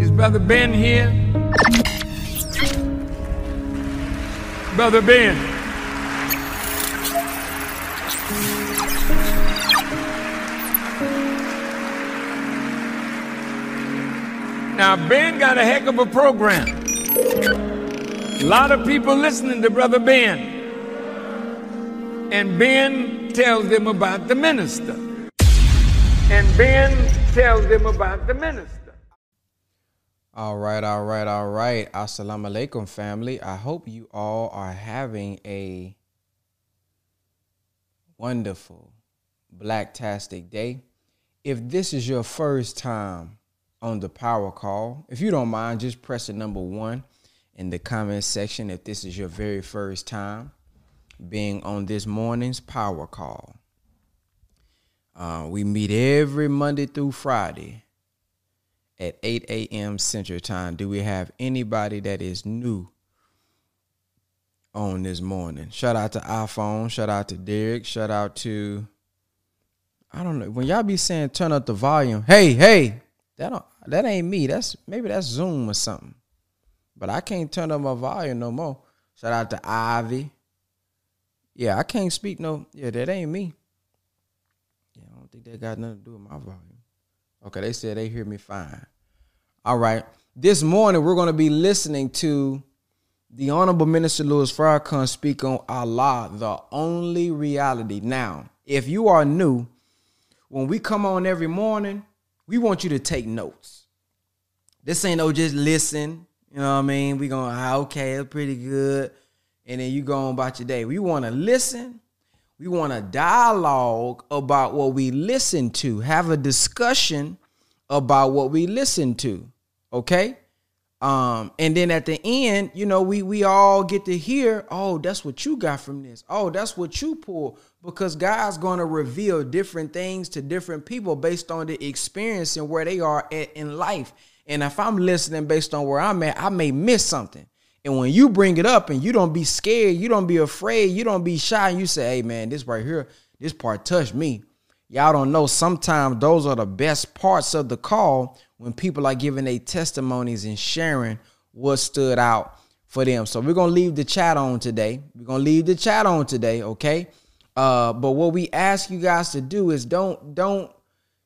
Is Brother Ben here? Brother Ben. Now, Ben got a heck of a program. A lot of people listening to Brother Ben. And Ben tells them about the minister. And Ben tells them about the minister. All right, all right, all right. Assalamu alaikum, family. I hope you all are having a wonderful, blacktastic day. If this is your first time on the power call, if you don't mind, just press the number one in the comment section if this is your very first time being on this morning's power call. Uh, we meet every Monday through Friday at 8 a.m. Central Time. Do we have anybody that is new on this morning? Shout out to iPhone. Shout out to Derek. Shout out to I don't know when y'all be saying turn up the volume. Hey, hey, that don't, that ain't me. That's maybe that's Zoom or something. But I can't turn up my volume no more. Shout out to Ivy. Yeah, I can't speak no. Yeah, that ain't me. Think that got nothing to do with my volume. Okay, they said they hear me fine. All right. This morning we're going to be listening to the Honorable Minister Louis Farrakhan speak on Allah, the only reality. Now, if you are new, when we come on every morning, we want you to take notes. This ain't no just listen. You know what I mean? We going, ah, okay, it's pretty good. And then you go on about your day. We want to listen. We want to dialogue about what we listen to, have a discussion about what we listen to. Okay? Um, and then at the end, you know, we we all get to hear, oh, that's what you got from this. Oh, that's what you pull. Because God's gonna reveal different things to different people based on the experience and where they are at in life. And if I'm listening based on where I'm at, I may miss something. And when you bring it up and you don't be scared, you don't be afraid, you don't be shy, and you say, hey man, this right here, this part touched me. Y'all don't know. Sometimes those are the best parts of the call when people are giving their testimonies and sharing what stood out for them. So we're gonna leave the chat on today. We're gonna leave the chat on today, okay? Uh, but what we ask you guys to do is don't don't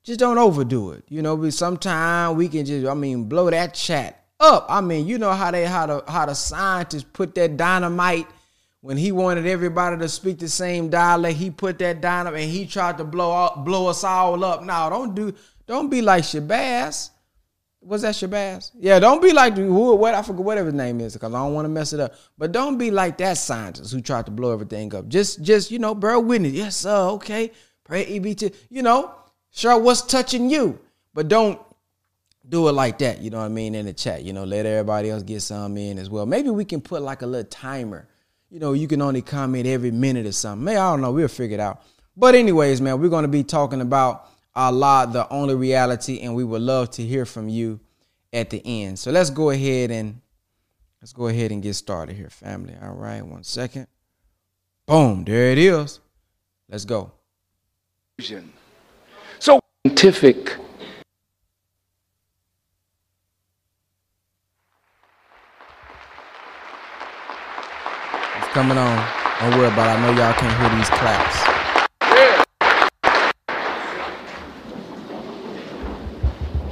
just don't overdo it. You know, we sometimes we can just I mean blow that chat up. I mean, you know how they how the how the scientists put that dynamite when he wanted everybody to speak the same dialect, he put that dynamite and he tried to blow out, blow us all up. Now, don't do, don't be like Shabazz. Was that Shabazz? Yeah, don't be like who, what I forget whatever his name is because I don't want to mess it up. But don't be like that scientist who tried to blow everything up. Just, just you know, bear witness. Yes, sir. Okay, pray EBT. You know, sure, what's touching you, but don't do it like that. You know what I mean in the chat. You know, let everybody else get some in as well. Maybe we can put like a little timer you know, you can only comment every minute or something. Maybe I don't know. We'll figure it out. But anyways, man, we're going to be talking about Allah, the only reality, and we would love to hear from you at the end. So let's go ahead and let's go ahead and get started here, family. All right, one second. Boom, there it is. Let's go. So scientific coming on. Don't worry about it. I know y'all can't hear these claps.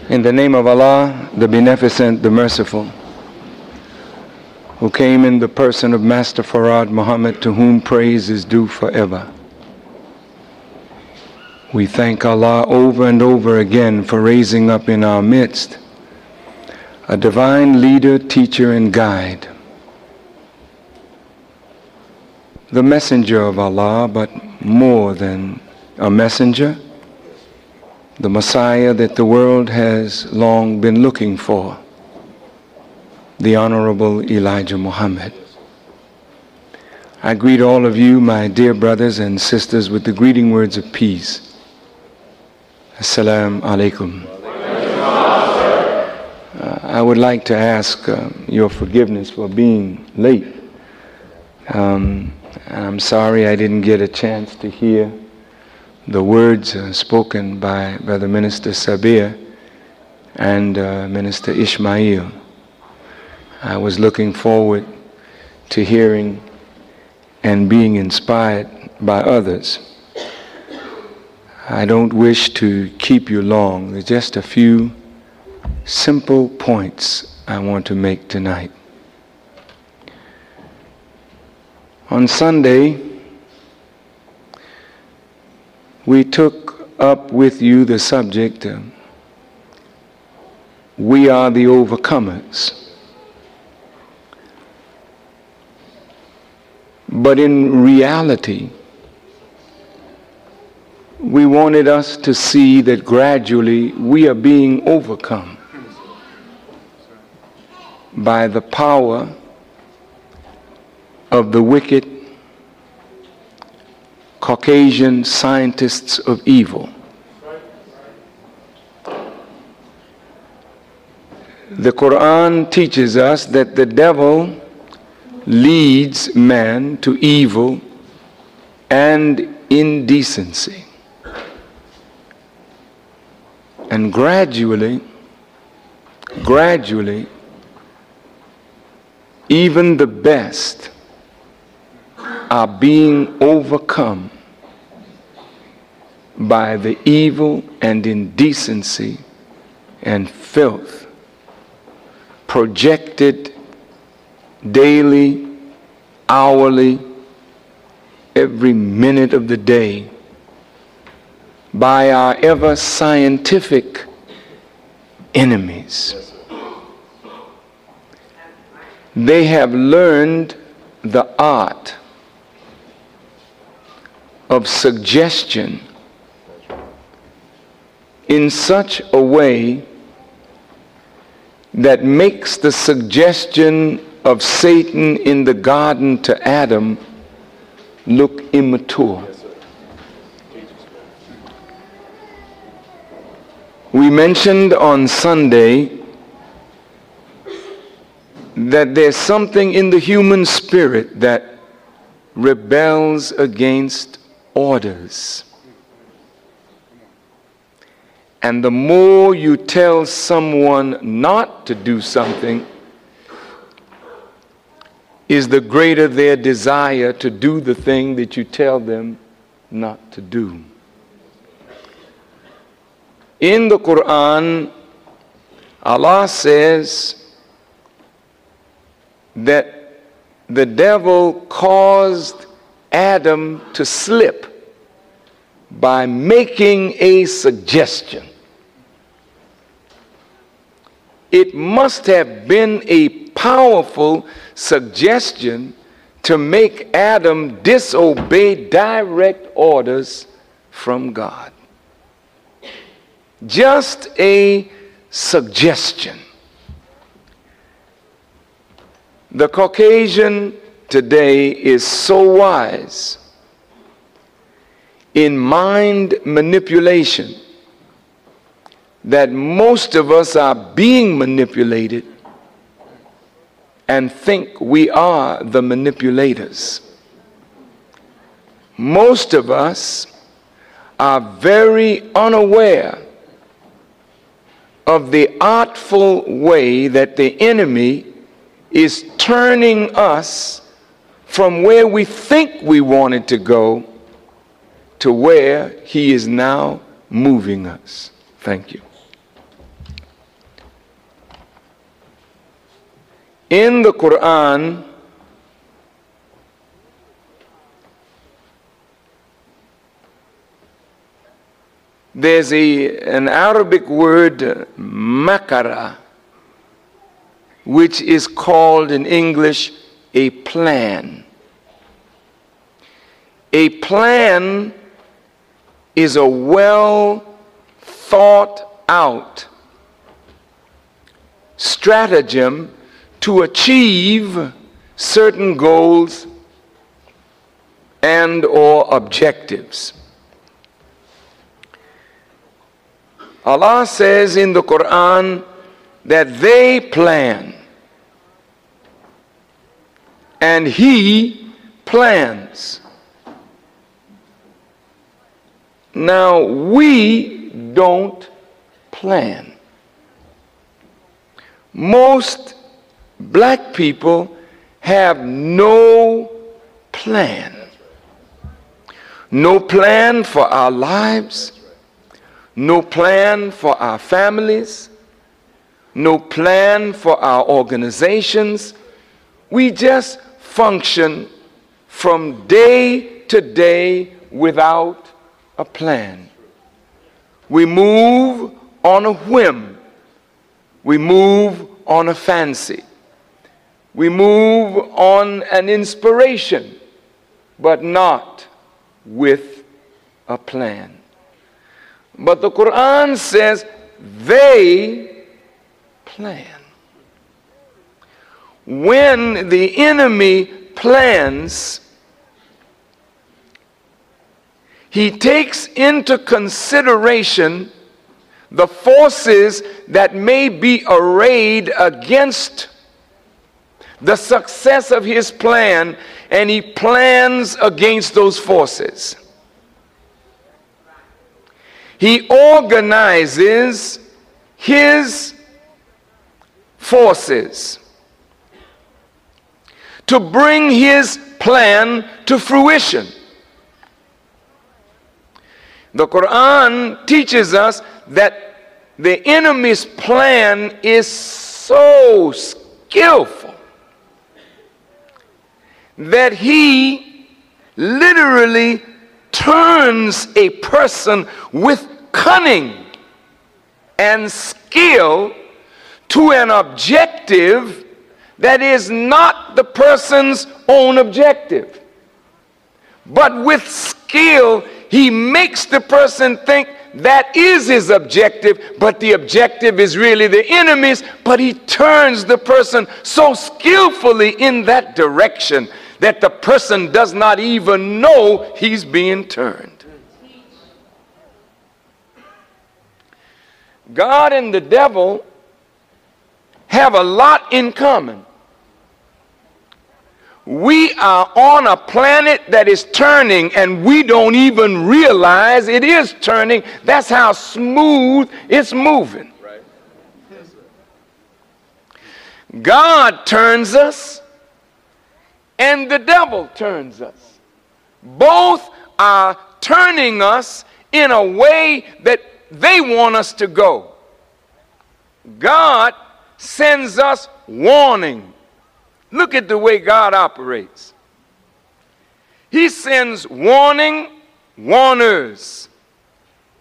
In the name of Allah, the Beneficent, the Merciful, who came in the person of Master Fard Muhammad, to whom praise is due forever. We thank Allah over and over again for raising up in our midst a divine leader, teacher, and guide the messenger of Allah, but more than a messenger, the Messiah that the world has long been looking for, the Honorable Elijah Muhammad. I greet all of you, my dear brothers and sisters, with the greeting words of peace. Assalamu alaikum. Uh, I would like to ask uh, your forgiveness for being late. Um, I'm sorry I didn't get a chance to hear the words uh, spoken by Brother Minister Sabir and uh, Minister Ishmael. I was looking forward to hearing and being inspired by others. I don't wish to keep you long. There's just a few simple points I want to make tonight. On Sunday, we took up with you the subject uh, We Are the Overcomers. But in reality, we wanted us to see that gradually we are being overcome by the power of the wicked Caucasian scientists of evil. The Quran teaches us that the devil leads man to evil and indecency. And gradually, gradually, even the best are being overcome by the evil and indecency and filth projected daily, hourly, every minute of the day by our ever scientific enemies. They have learned the art of suggestion in such a way that makes the suggestion of Satan in the garden to Adam look immature. We mentioned on Sunday that there's something in the human spirit that rebels against orders. And the more you tell someone not to do something, is the greater their desire to do the thing that you tell them not to do. In the Quran, Allah says that the devil caused Adam to slip by making a suggestion. It must have been a powerful suggestion to make Adam disobey direct orders from God. Just a suggestion. The Caucasian today is so wise in mind manipulation that most of us are being manipulated and think we are the manipulators. Most of us are very unaware of the artful way that the enemy is turning us from where we think we wanted to go to where he is now moving us. Thank you. In the Quran, there's a, an Arabic word, makara, which is called in English a plan. A plan is a well thought out stratagem to achieve certain goals and or objectives. Allah says in the Quran that they plan and he plans. Now we don't plan. most black people have no plan. No plan for our lives, no plan for our families, no plan for our organizations. We just function from day to day without a plan. We move on a whim. We move on a fancy. We move on an inspiration, but not with a plan. But the Quran says they plan. When the enemy plans, he takes into consideration the forces that may be arrayed against the success of his plan, and he plans against those forces. He organizes his forces to bring his plan to fruition. The Quran teaches us that the enemy's plan is so skillful that he literally turns a person with cunning and skill to an objective that is not the person's own objective. But with skill, he makes the person think that is his objective, but the objective is really the enemy's. But he turns the person so skillfully in that direction that the person does not even know he's being turned. God and the devil have a lot in common. We are on a planet that is turning and we don't even realize it is turning. That's how smooth it's moving. God turns us and the devil turns us. Both are turning us in a way that they want us to go. God sends us warning. Look at the way God operates. He sends warning warners.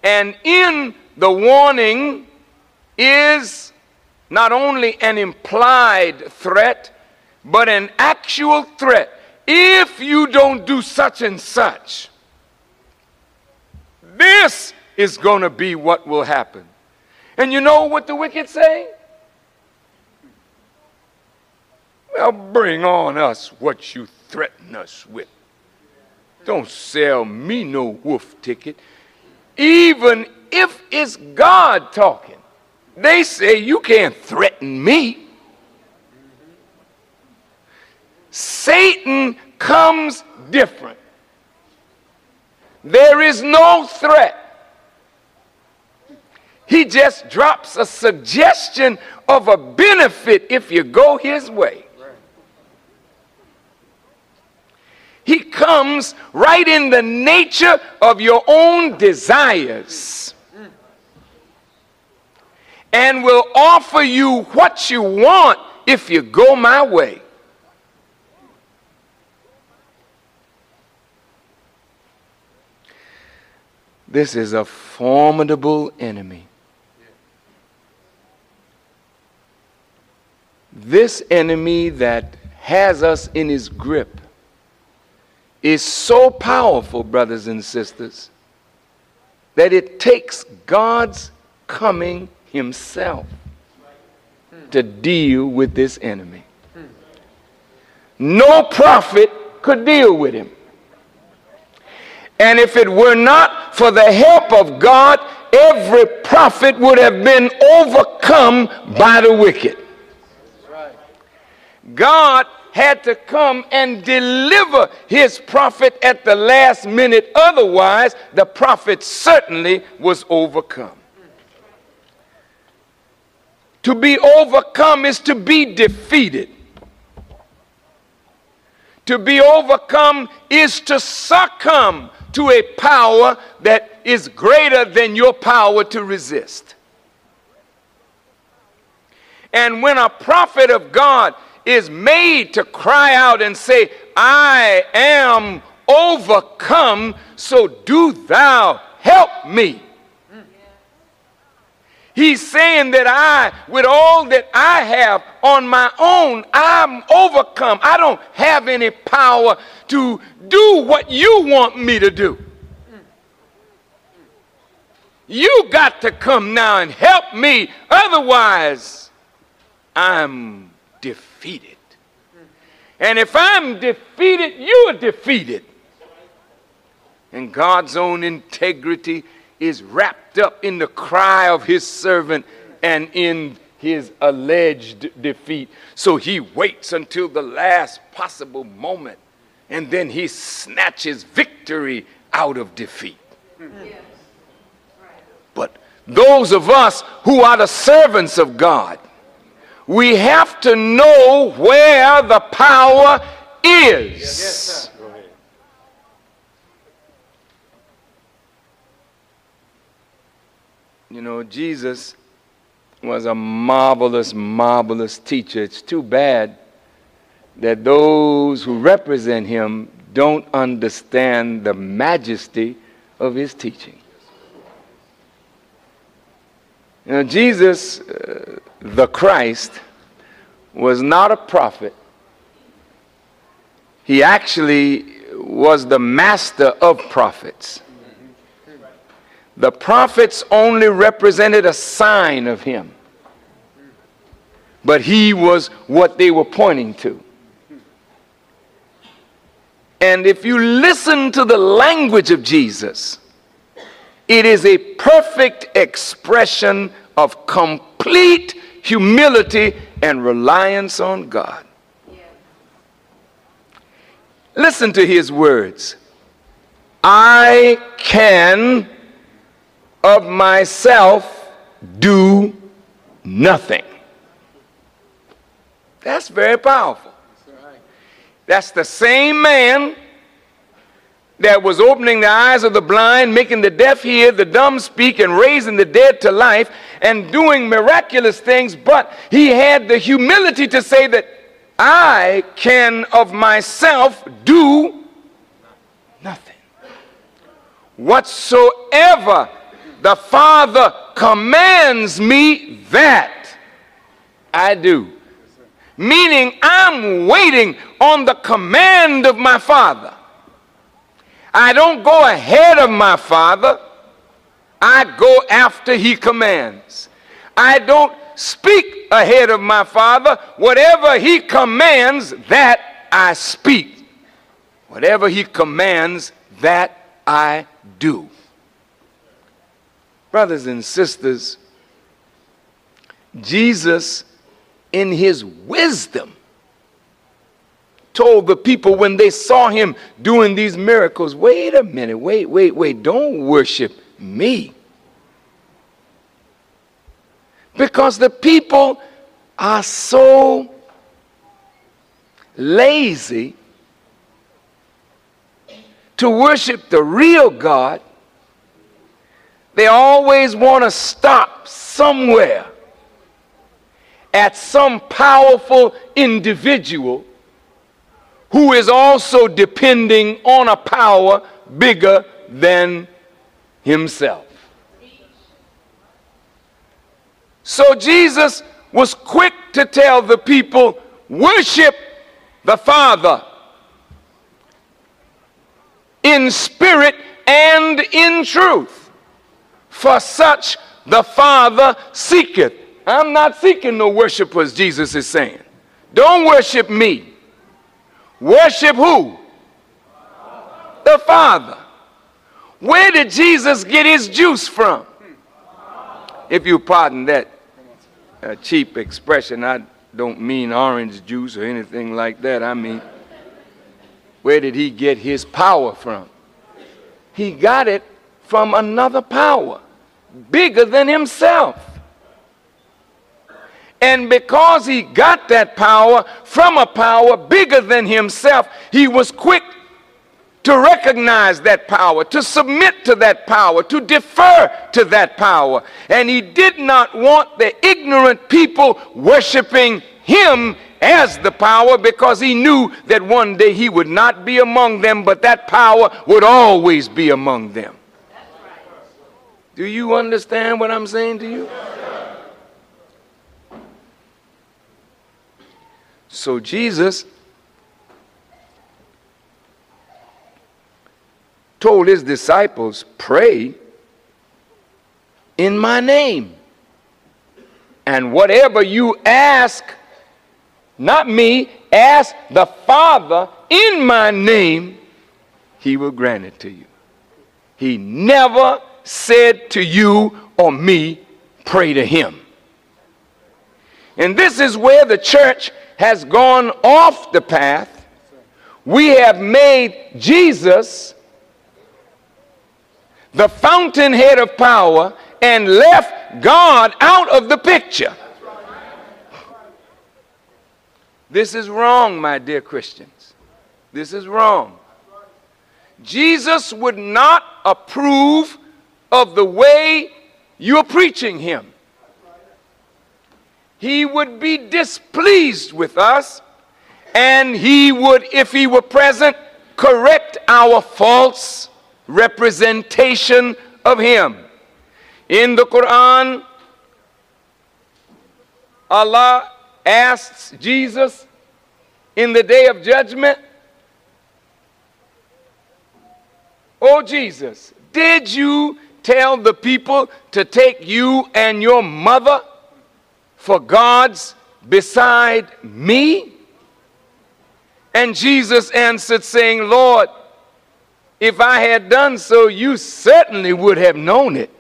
And in the warning is not only an implied threat, but an actual threat. If you don't do such and such, this is going to be what will happen. And you know what the wicked say? Well, bring on us what you threaten us with. Don't sell me no wolf ticket. Even if it's God talking, they say you can't threaten me. Satan comes different. There is no threat. He just drops a suggestion of a benefit if you go his way. He comes right in the nature of your own desires and will offer you what you want if you go my way. This is a formidable enemy. This enemy that has us in his grip is so powerful, brothers and sisters, that it takes God's coming himself to deal with this enemy. No prophet could deal with him. And if it were not for the help of God, every prophet would have been overcome by the wicked. God had to come and deliver his prophet at the last minute. Otherwise, the prophet certainly was overcome. To be overcome is to be defeated. To be overcome is to succumb to a power that is greater than your power to resist. And when a prophet of God is made to cry out and say, I am overcome, so do thou help me. He's saying that I, with all that I have on my own, I'm overcome. I don't have any power to do what you want me to do. You got to come now and help me, otherwise, I'm defeated. And if I'm defeated, you're defeated. And God's own integrity is wrapped up in the cry of his servant and in his alleged defeat. So he waits until the last possible moment and then he snatches victory out of defeat. But those of us who are the servants of God, we have to know where the power is. Yes, You know, Jesus was a marvelous, marvelous teacher. It's too bad that those who represent him don't understand the majesty of his teaching. You know, Jesus, uh, the Christ, was not a prophet. He actually was the master of prophets. The prophets only represented a sign of him, but he was what they were pointing to. And if you listen to the language of Jesus, it is a perfect expression of complete humility and reliance on God. Listen to his words I can of myself do nothing. That's very powerful. That's the same man that was opening the eyes of the blind, making the deaf hear, the dumb speak, and raising the dead to life, and doing miraculous things, but he had the humility to say that I can of myself do nothing. Whatsoever the Father commands me that I do. Meaning, I'm waiting on the command of my Father. I don't go ahead of my Father, I go after He commands. I don't speak ahead of my Father. Whatever He commands, that I speak. Whatever He commands, that I do. Brothers and sisters, Jesus, in his wisdom, told the people when they saw him doing these miracles wait a minute, wait, wait, wait, don't worship me. Because the people are so lazy to worship the real God they always want to stop somewhere at some powerful individual who is also depending on a power bigger than himself. So Jesus was quick to tell the people, worship the Father in spirit and in truth for such the Father seeketh. I'm not seeking no worshipers, Jesus is saying. Don't worship me. Worship who? The Father. Where did Jesus get his juice from? If you pardon that uh, cheap expression, I don't mean orange juice or anything like that. I mean, where did he get his power from? He got it from another power bigger than himself. And because he got that power from a power bigger than himself, he was quick to recognize that power, to submit to that power, to defer to that power. And he did not want the ignorant people worshiping him as the power because he knew that one day he would not be among them, but that power would always be among them. Do you understand what I'm saying to you? So Jesus told his disciples, Pray in my name. And whatever you ask, not me, ask the Father in my name, he will grant it to you. He never said to you or me, Pray to him. And this is where the church has gone off the path. We have made Jesus the fountainhead of power and left God out of the picture. This is wrong, my dear Christians. This is wrong. Jesus would not approve of the way you're preaching him. He would be displeased with us, and he would, if he were present, correct our false representation of him. In the Quran, Allah asks Jesus in the day of judgment, Oh Jesus, did you tell the people to take you and your mother for gods beside me? And Jesus answered, saying, Lord, if I had done so, you certainly would have known it.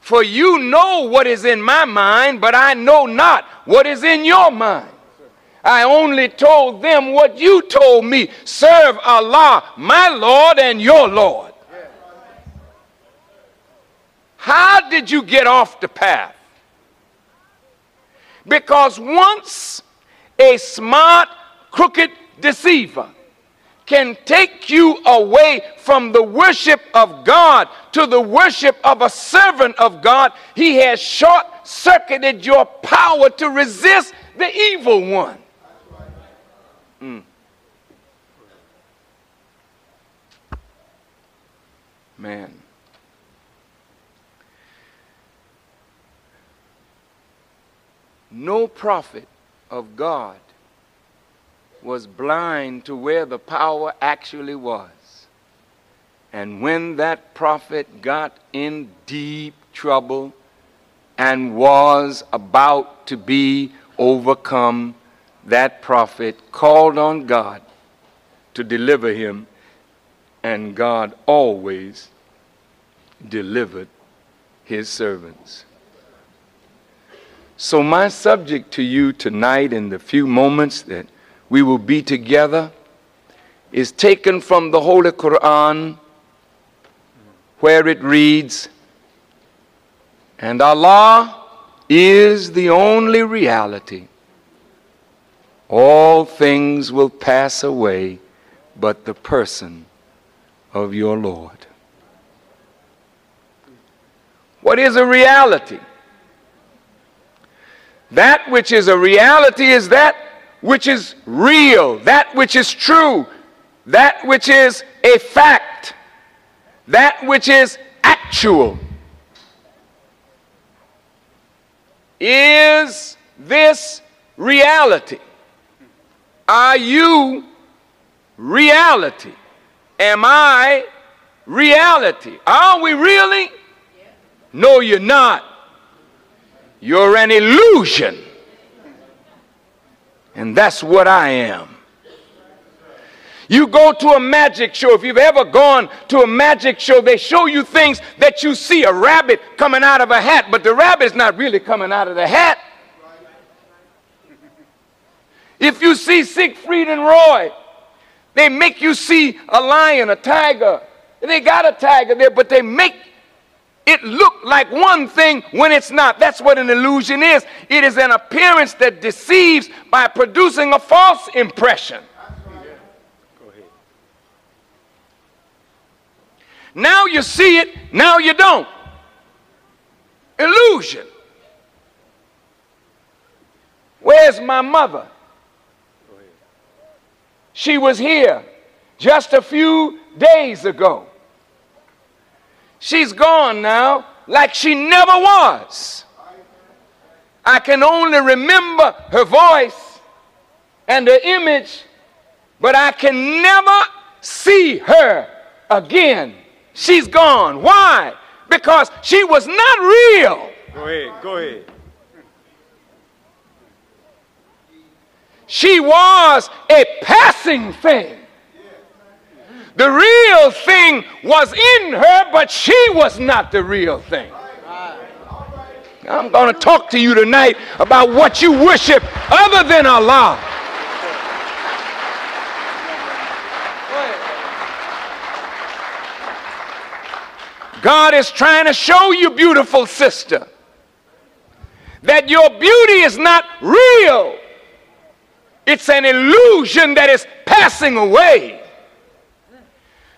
For you know what is in my mind, but I know not what is in your mind. I only told them what you told me serve Allah, my Lord, and your Lord. How did you get off the path? Because once a smart, crooked deceiver can take you away from the worship of God to the worship of a servant of God, he has short circuited your power to resist the evil one. Mm. Man. No prophet of God was blind to where the power actually was. And when that prophet got in deep trouble and was about to be overcome, that prophet called on God to deliver him, and God always delivered his servants. So, my subject to you tonight, in the few moments that we will be together is taken from the Holy Quran where it reads, And Allah is the only reality. All things will pass away but the person of your Lord. What is a reality? That which is a reality is that which is real, that which is true, that which is a fact, that which is actual. Is this reality? Are you reality? Am I reality? Are we really? No, you're not. You're an illusion. And that's what I am. You go to a magic show. If you've ever gone to a magic show, they show you things that you see a rabbit coming out of a hat, but the rabbit's not really coming out of the hat. If you see Siegfried and Roy, they make you see a lion, a tiger. They got a tiger there, but they make it look like one thing when it's not. That's what an illusion is. It is an appearance that deceives by producing a false impression. Now you see it, now you don't. Illusion. Where's my mother? She was here just a few days ago. She's gone now like she never was. I can only remember her voice and her image, but I can never see her again. She's gone. Why? Because she was not real. Go ahead, go ahead. She was a passing thing. The real thing was in her, but she was not the real thing. I'm going to talk to you tonight about what you worship other than Allah. God is trying to show you, beautiful sister, that your beauty is not real. It's an illusion that is passing away.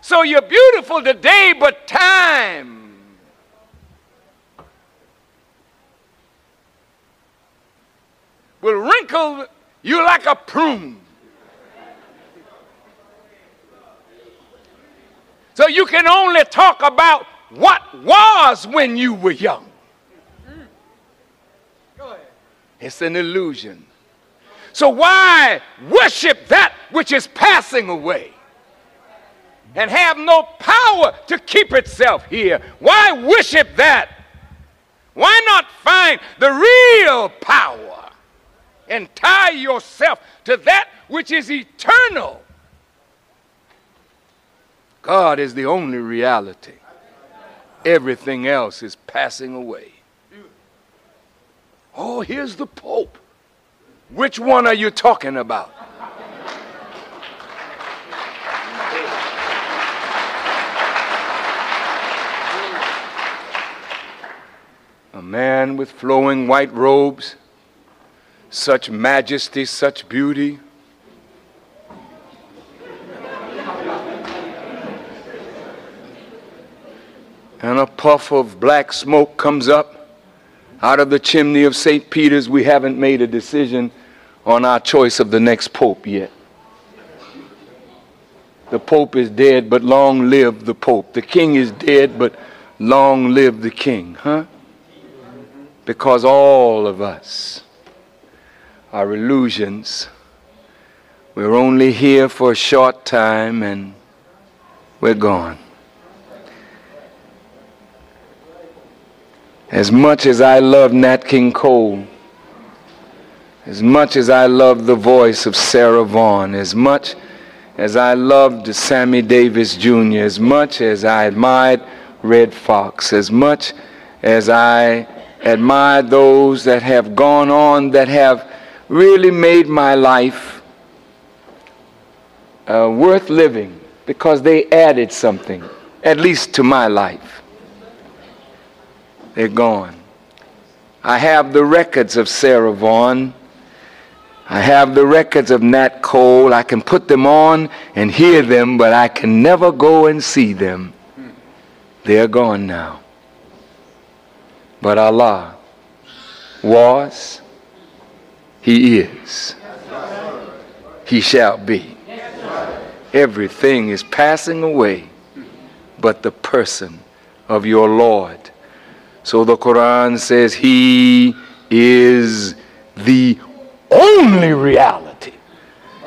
So you're beautiful today, but time will wrinkle you like a prune. So you can only talk about what was when you were young. It's an illusion. So why worship that which is passing away? And have no power to keep itself here. Why worship that? Why not find the real power and tie yourself to that which is eternal? God is the only reality. Everything else is passing away. Oh, here's the Pope. Which one are you talking about? Man with flowing white robes, such majesty, such beauty. And a puff of black smoke comes up out of the chimney of St. Peter's. We haven't made a decision on our choice of the next pope yet. The pope is dead, but long live the pope. The king is dead, but long live the king, huh? Because all of us are illusions. We're only here for a short time and we're gone. As much as I love Nat King Cole, as much as I love the voice of Sarah Vaughan, as much as I loved Sammy Davis Jr., as much as I admired Redd Foxx, as much as I admire those that have gone on that have really made my life uh, worth living because they added something, at least to my life. They're gone. I have the records of Sarah Vaughan. I have the records of Nat Cole. I can put them on and hear them, but I can never go and see them. They're gone now. But Allah was, He is, He shall be. Everything is passing away but the person of your Lord. So the Quran says He is the only reality.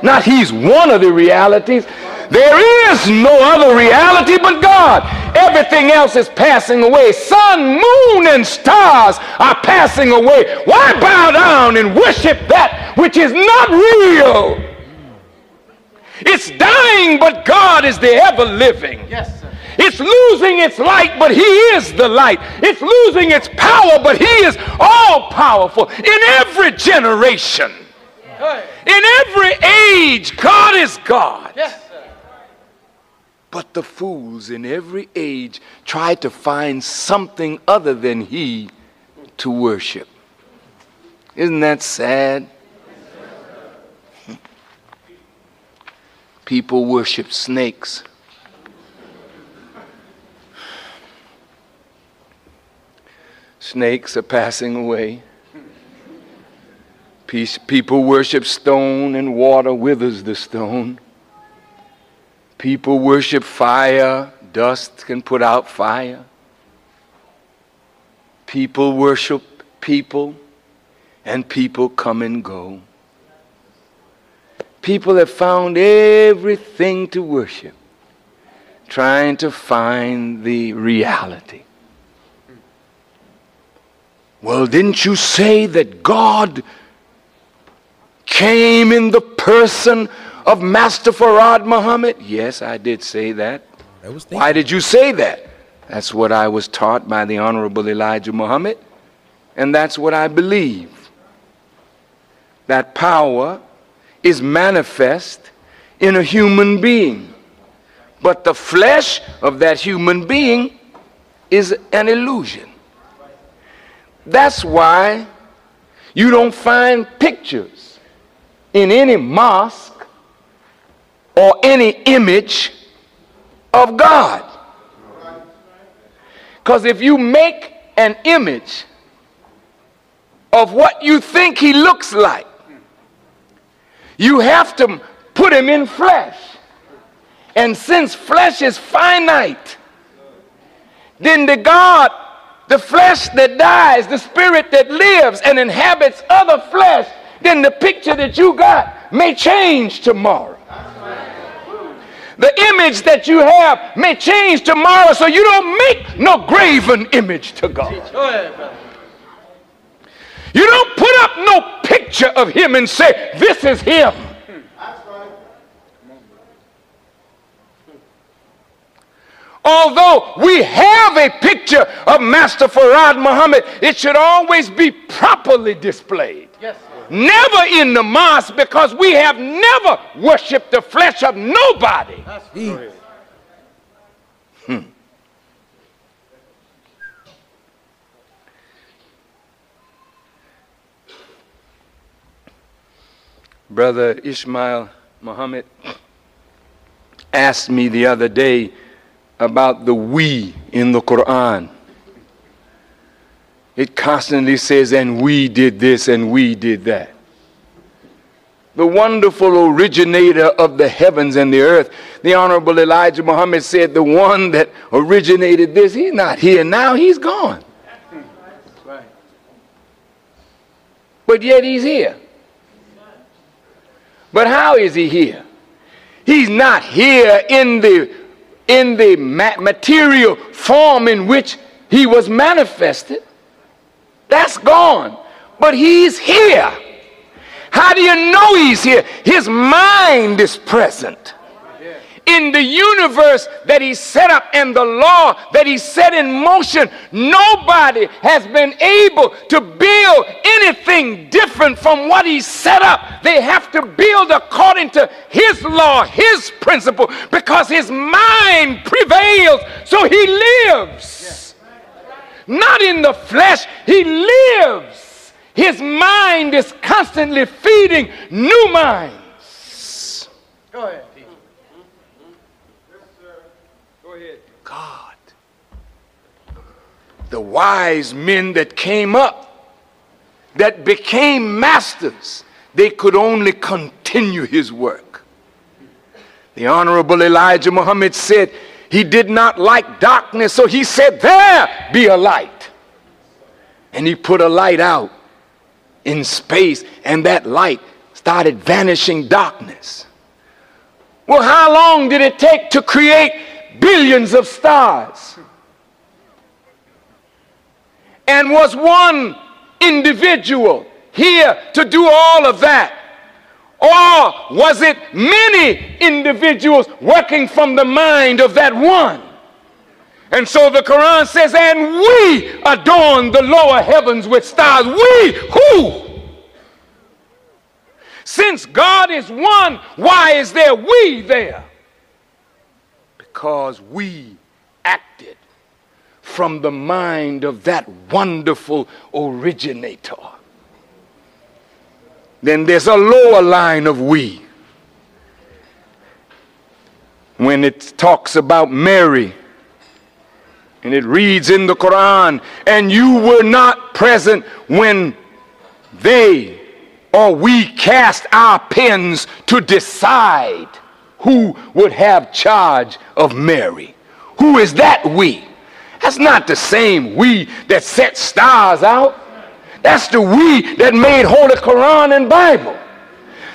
Not He's one of the realities. There is no other reality but God. Everything else is passing away. Sun, moon, and stars are passing away. Why bow down and worship that which is not real? It's dying, but God is the ever living. Yes, sir. It's losing its light, but He is the light. It's losing its power, but He is all powerful in every generation. In every age, God is God. Yes. But the fools in every age try to find something other than He to worship. Isn't that sad? People worship snakes. Snakes are passing away. Peace, People worship stone and water withers the stone. People worship fire, dust can put out fire. People worship people, and people come and go. People have found everything to worship, trying to find the reality. Well, didn't you say that God came in the person of Master Fard Muhammad? Yes, I did say that. Why did you say that? That's what I was taught by the Honorable Elijah Muhammad, and that's what I believe. That power is manifest in a human being, but the flesh of that human being is an illusion. That's why you don't find pictures in any mosque or any image of God. Because if you make an image of what you think he looks like, you have to put him in flesh. And since flesh is finite, then the God, the flesh that dies, the spirit that lives and inhabits other flesh, then the picture that you got may change tomorrow. The image that you have may change tomorrow, so you don't make no graven image to God. You don't put up no picture of him and say, This is him. Although we have a picture of Master Fard Muhammad, it should always be properly displayed. Yes never in the mosque because we have never worshiped the flesh of nobody. Hmm. Brother Ishmael Muhammad asked me the other day about the we in the Quran. It constantly says, and we did this and we did that. The wonderful originator of the heavens and the earth, the Honorable Elijah Muhammad said, the one that originated this, he's not here now, he's gone. But yet he's here. But how is he here? He's not here in the in the material form in which he was manifested. That's gone. But he's here. How do you know he's here? His mind is present. In the universe that he set up and the law that he set in motion, nobody has been able to build anything different from what he set up. They have to build according to his law, his principle, because his mind prevails, so he lives not in the flesh. He lives. His mind is constantly feeding new minds. Go ahead. Go ahead. God. The wise men that came up, that became masters, they could only continue his work. The Honorable Elijah Muhammad said, he did not like darkness, so he said, There be a light. And he put a light out in space, and that light started vanishing darkness. Well, how long did it take to create billions of stars? And was one individual here to do all of that? Or was it many individuals working from the mind of that one? And so the Quran says, and we adorn the lower heavens with stars. We who? Since God is one, why is there we there? because we acted from the mind of that wonderful originator. Then there's a lower line of we. When it talks about Mary, and it reads in the Quran, and you were not present when they or we cast our pens to decide who would have charge of Mary. Who is that we? That's not the same we that set stars out. That's the we that made Holy Quran and Bible.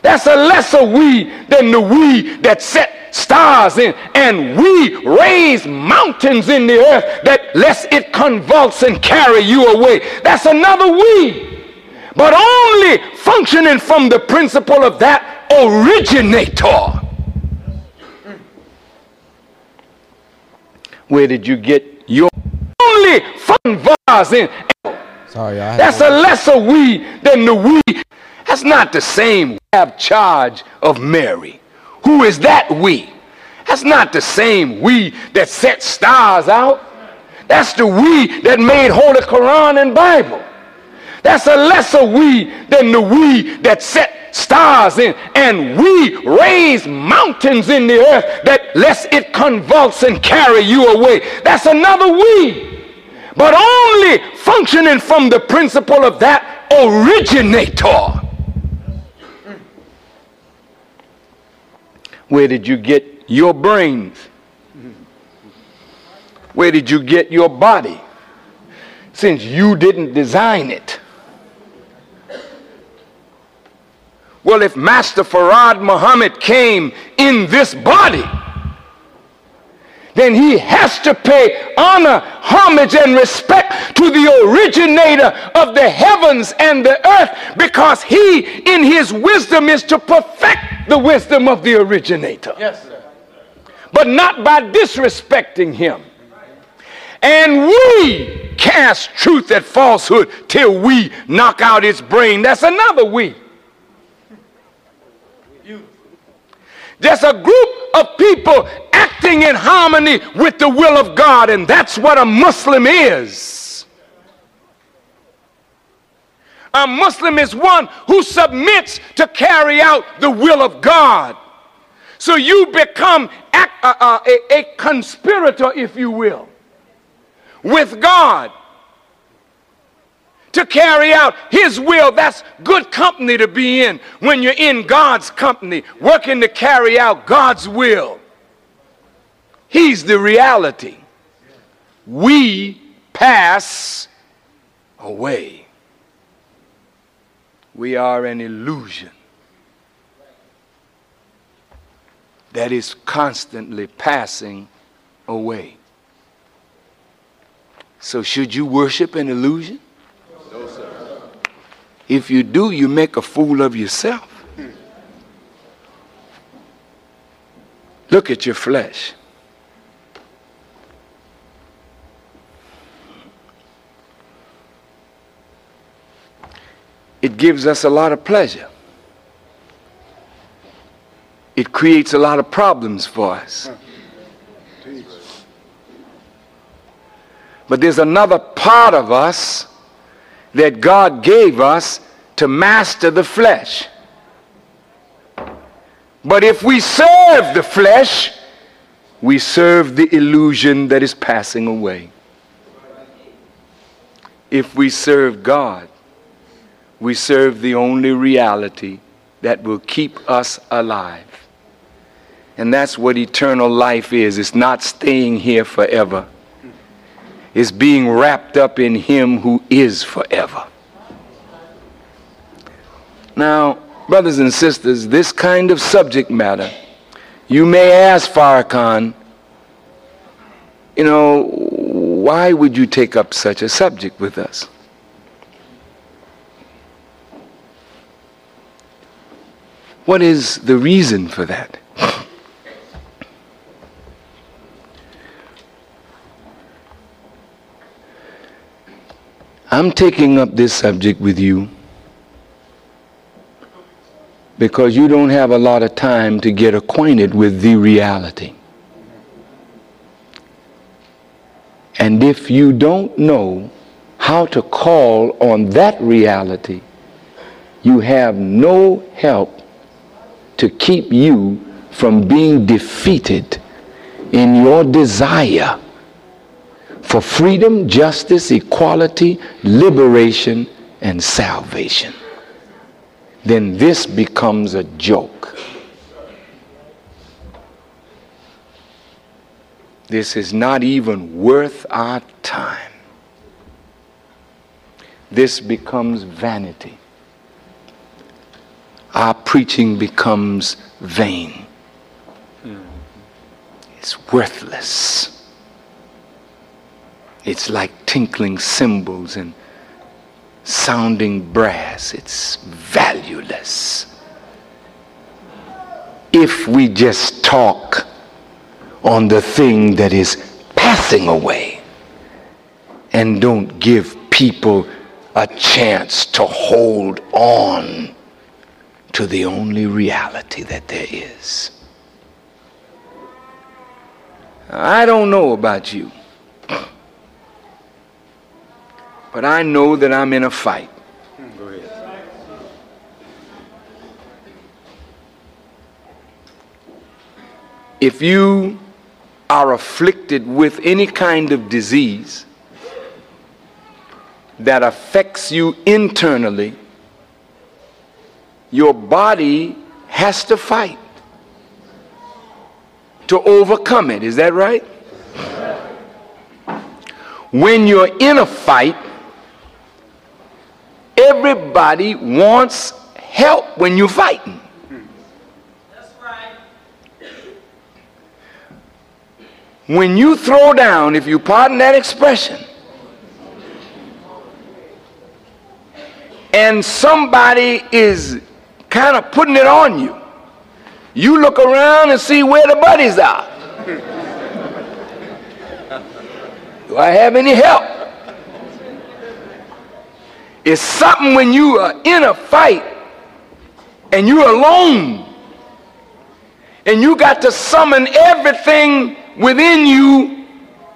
That's a lesser we than the we that set stars in. And we raise mountains in the earth that lest it convulse and carry you away. That's another we. But only functioning from the principle of that originator. Where did you get your only fun in? Sorry, y'all. That's a lesser we than the we. That's not the same. We have charge of Mary. Who is that we? That's not the same we that set stars out. That's the we that made Holy Quran and Bible. That's a lesser we than the we that set stars in. And we raise mountains in the earth that lest it convulse and carry you away. That's another we. But only functioning from the principle of that originator. Where did you get your brains? Where did you get your body? Since you didn't design it. Well, if Master Fard Muhammad came in this body, then he has to pay honor, homage, and respect to the originator of the heavens and the earth because he, in his wisdom, is to perfect the wisdom of the originator. Yes, sir. But not by disrespecting him. And we cast truth at falsehood till we knock out its brain. That's another we. There's a group of people acting in harmony with the will of God, and that's what a Muslim is. A Muslim is one who submits to carry out the will of God. So you become a, a, a, conspirator, if you will, with God to carry out his will. That's good company to be in when you're in God's company, working to carry out God's will. He's the reality. We pass away. We are an illusion that is constantly passing away. So, should you worship an illusion? If you do, you make a fool of yourself. Look at your flesh. It gives us a lot of pleasure. It creates a lot of problems for us. But there's another part of us that God gave us to master the flesh. But if we serve the flesh, we serve the illusion that is passing away. If we serve God, we serve the only reality that will keep us alive. And that's what eternal life is. It's not staying here forever is being wrapped up in Him who is forever. Now, brothers and sisters, this kind of subject matter, you may ask Farrakhan, you know, why would you take up such a subject with us? What is the reason for that? I'm taking up this subject with you because you don't have a lot of time to get acquainted with the reality. And if you don't know how to call on that reality, you have no help to keep you from being defeated in your desire for freedom, justice, equality, liberation, and salvation. Then this becomes a joke. This is not even worth our time. This becomes vanity. Our preaching becomes vain. It's worthless. It's like tinkling cymbals and sounding brass. It's valueless. If we just talk on the thing that is passing away and don't give people a chance to hold on to the only reality that there is. I don't know about you, but I know that I'm in a fight. If you are afflicted with any kind of disease that affects you internally, your body has to fight to overcome it. Is that right? When you're in a fight, everybody wants help when you're fighting. when you throw down, if you pardon that expression, and somebody is kind of putting it on you, you look around and see where the buddies are. Do I have any help? It's something when you are in a fight and you're alone and you got to summon everything within you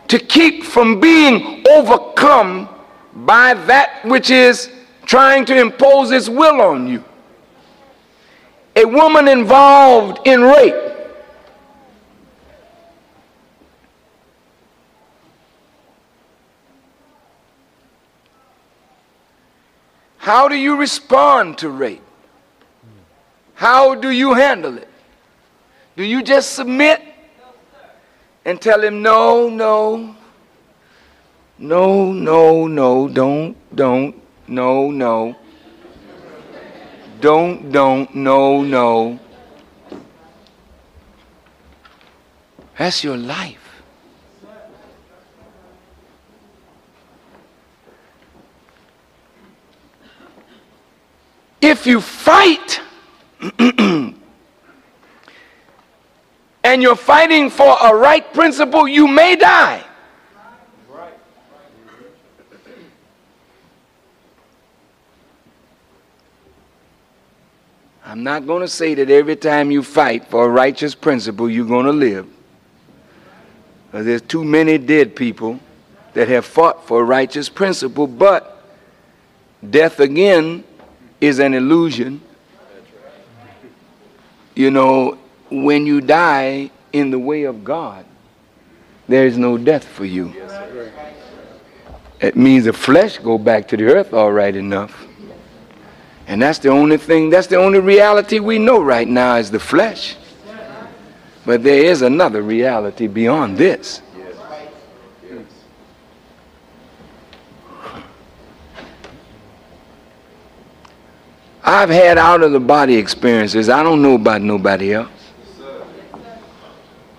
to keep from being overcome by that which is trying to impose its will on you. A woman involved in rape. How do you respond to rape? How do you handle it? Do you just submit and tell him, no, no, no, no, no, don't, don't, no, no, don't, don't, no, no. That's your life. If you fight, and you're fighting for a right principle, you may die. I'm not going to say that every time you fight for a righteous principle, you're going to live. There's too many dead people that have fought for a righteous principle, but death again is an illusion. You know, when you die in the way of God, there is no death for you. It means the flesh go back to the earth all right enough. And that's the only thing, that's the only reality we know right now is the flesh. But there is another reality beyond this. I've had out of the body experiences. I don't know about nobody else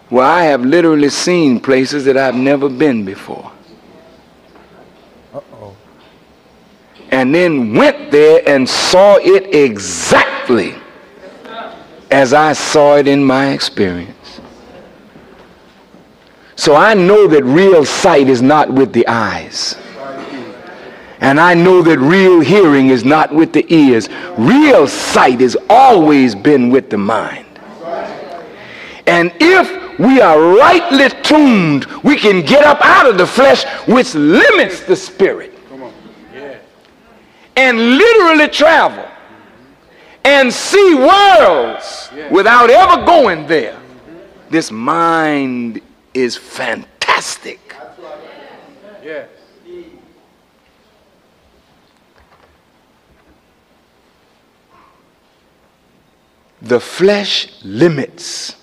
where I have literally seen places that I've never been before. Uh-oh. And then went there and saw it exactly as I saw it in my experience. So I know that real sight is not with the eyes. And I know that real hearing is not with the ears. Real sight has always been with the mind. And if we are rightly tuned, we can get up out of the flesh, which limits the spirit. And literally travel and see worlds without ever going there. This mind is fantastic. Yes. The flesh limits.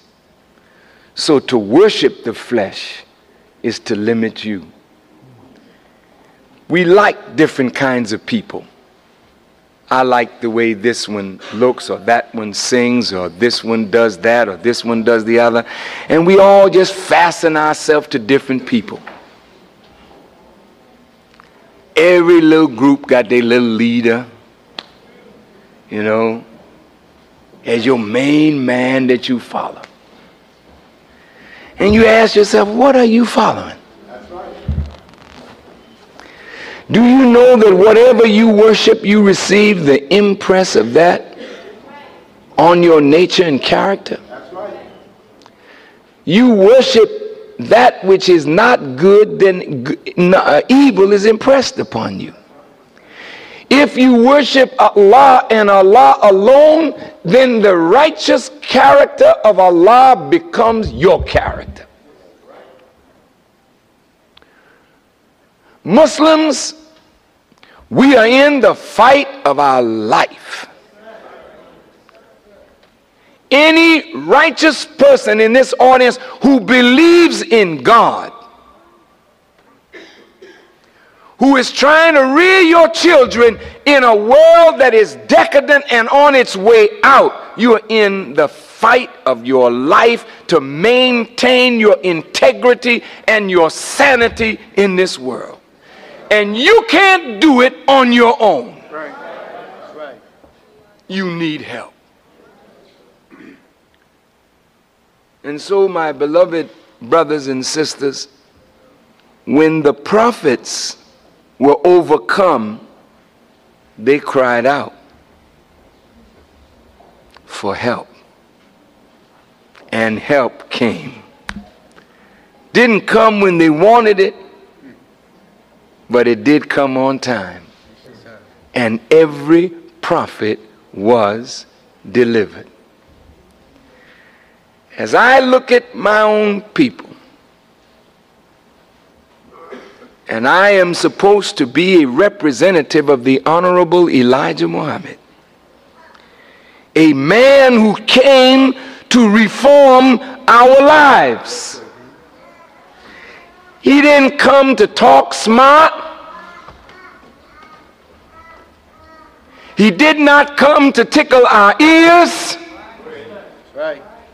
So to worship the flesh is to limit you. We like different kinds of people. I like the way this one looks, or that one sings, or this one does that, or this one does the other. And we all just fasten ourselves to different people. Every little group got their little leader, you know, as your main man that you follow. And you ask yourself, what are you following? Do you know that whatever you worship, you receive the impress of that on your nature and character? You worship that which is not good, then uh, evil is impressed upon you. If you worship Allah and Allah alone, then the righteous character of Allah becomes your character. Muslims, we are in the fight of our life. Any righteous person in this audience who believes in God, who is trying to rear your children in a world that is decadent and on its way out, you are in the fight of your life to maintain your integrity and your sanity in this world and you can't do it on your own. You need help. And so, my beloved brothers and sisters, when the prophets were overcome, they cried out for help. And help came. Didn't come when they wanted it, but it did come on time. And every prophet was delivered. As I look at my own people, and I am supposed to be a representative of the Honorable Elijah Muhammad, a man who came to reform our lives. He didn't come to talk smart. He did not come to tickle our ears.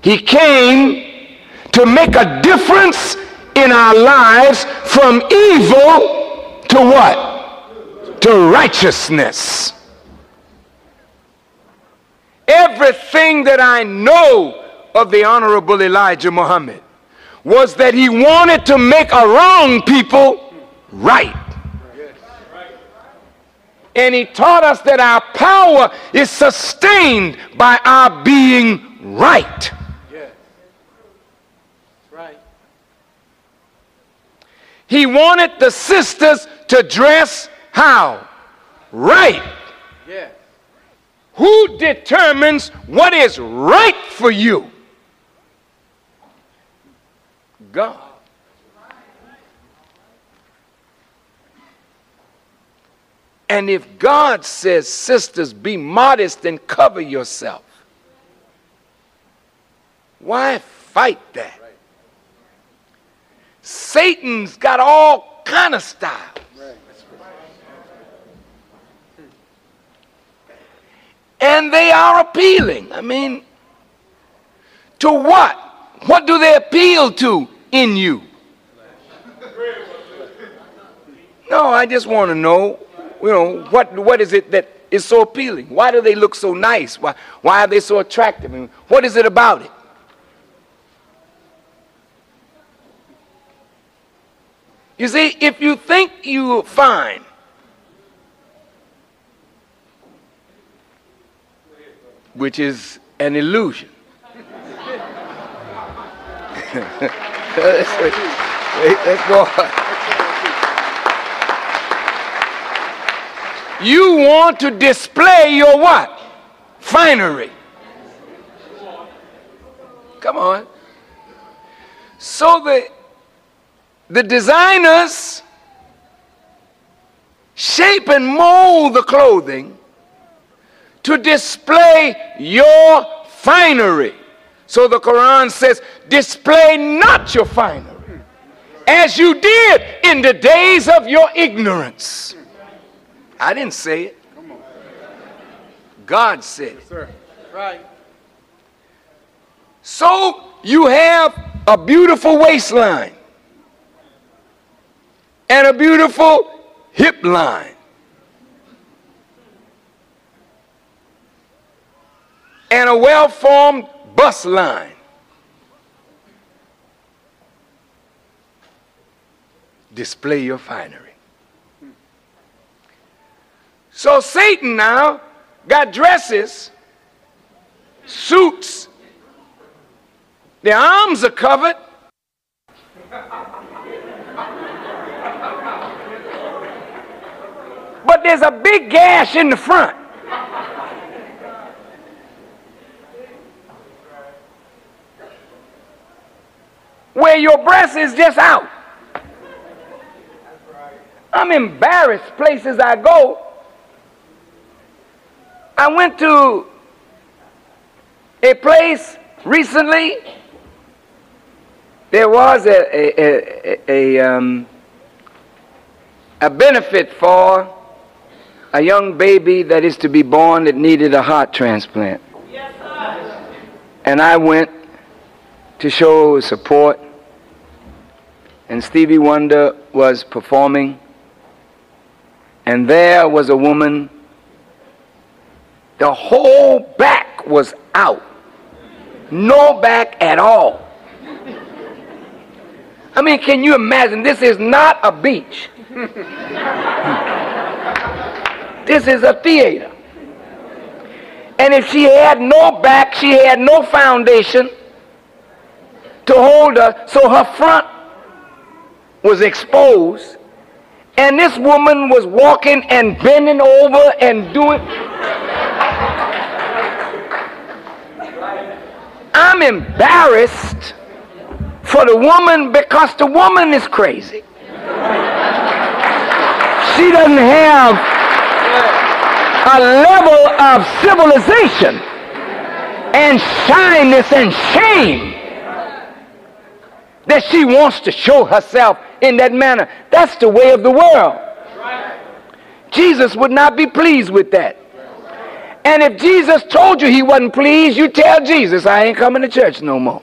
He came to make a difference in our lives from evil to what? To righteousness. Everything that I know of the Honorable Elijah Muhammad was that he wanted to make a wrong people right. And he taught us that our power is sustained by our being right. Right. He wanted the sisters to dress how? Right. Yeah. Who determines what is right for you? God. And if God says, sisters, be modest and cover yourself, why fight that? Satan's got all kind of styles. And they are appealing. I mean, to what? What do they appeal to? in you? No, I just want to know, you know, what, what is it that is so appealing? Why do they look so nice? Why, why are they so attractive? I mean, what is it about it? You see, if you think you're fine, which is an illusion. let's, let's go. You want to display your what? Finery. Come on. So the the designers shape and mold the clothing to display your finery. So the Quran says, display not your finery as you did in the days of your ignorance. I didn't say it. God said it. Right. So you have a beautiful waistline and a beautiful hip line. And a well formed bust line. Display your finery. So Satan now got dresses, suits, their arms are covered. But there's a big gash in the front. Where your breast is just out. I'm embarrassed places I go. I went to a place recently. There was a, a, a, a, um, a benefit for a young baby that is to be born that needed a heart transplant. and I went to show support, and Stevie Wonder was performing, and there was a woman. The whole back was out, no back at all. I mean, can you imagine? This is not a beach. This is a theater. And if she had no back, she had no foundation to hold her, so her front was exposed. And this woman was walking and bending over and doing. I'm embarrassed for the woman because the woman is crazy. She doesn't have a level of civilization and shyness and shame that she wants to show herself in that manner. That's the way of the world. Jesus would not be pleased with that. And if Jesus told you he wasn't pleased, you tell Jesus, I ain't coming to church no more.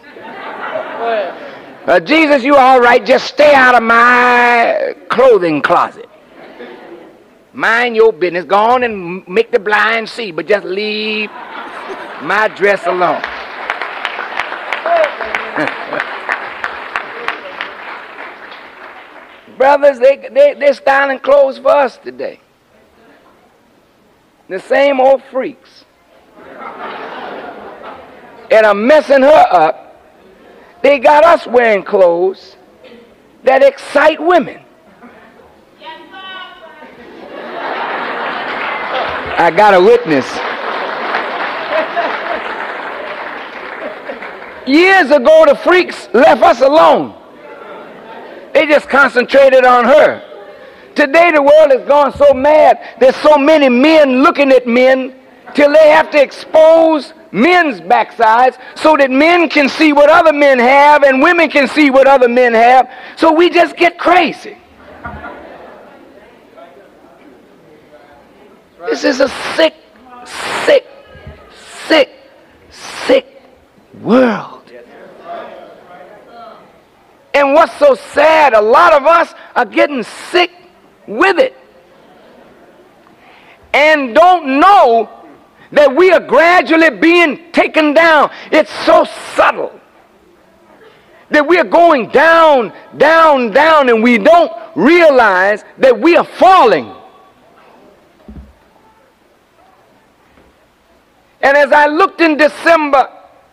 Uh, Jesus, you all right, just stay out of my clothing closet. Mind your business. Go on and make the blind see, but just leave my dress alone. Brothers, they, they, they're styling clothes for us today. The same old freaks. and are messing her up. They got us wearing clothes that excite women. I got a witness. Years ago, the freaks left us alone. They just concentrated on her. Today, the world has gone so mad. There's so many men looking at men till they have to expose men's backsides so that men can see what other men have and women can see what other men have. So we just get crazy. This is a sick, sick, sick, sick world. And what's so sad, a lot of us are getting sick with it and don't know that we are gradually being taken down. It's so subtle that we are going down, down, down, and we don't realize that we are falling. And as I looked in December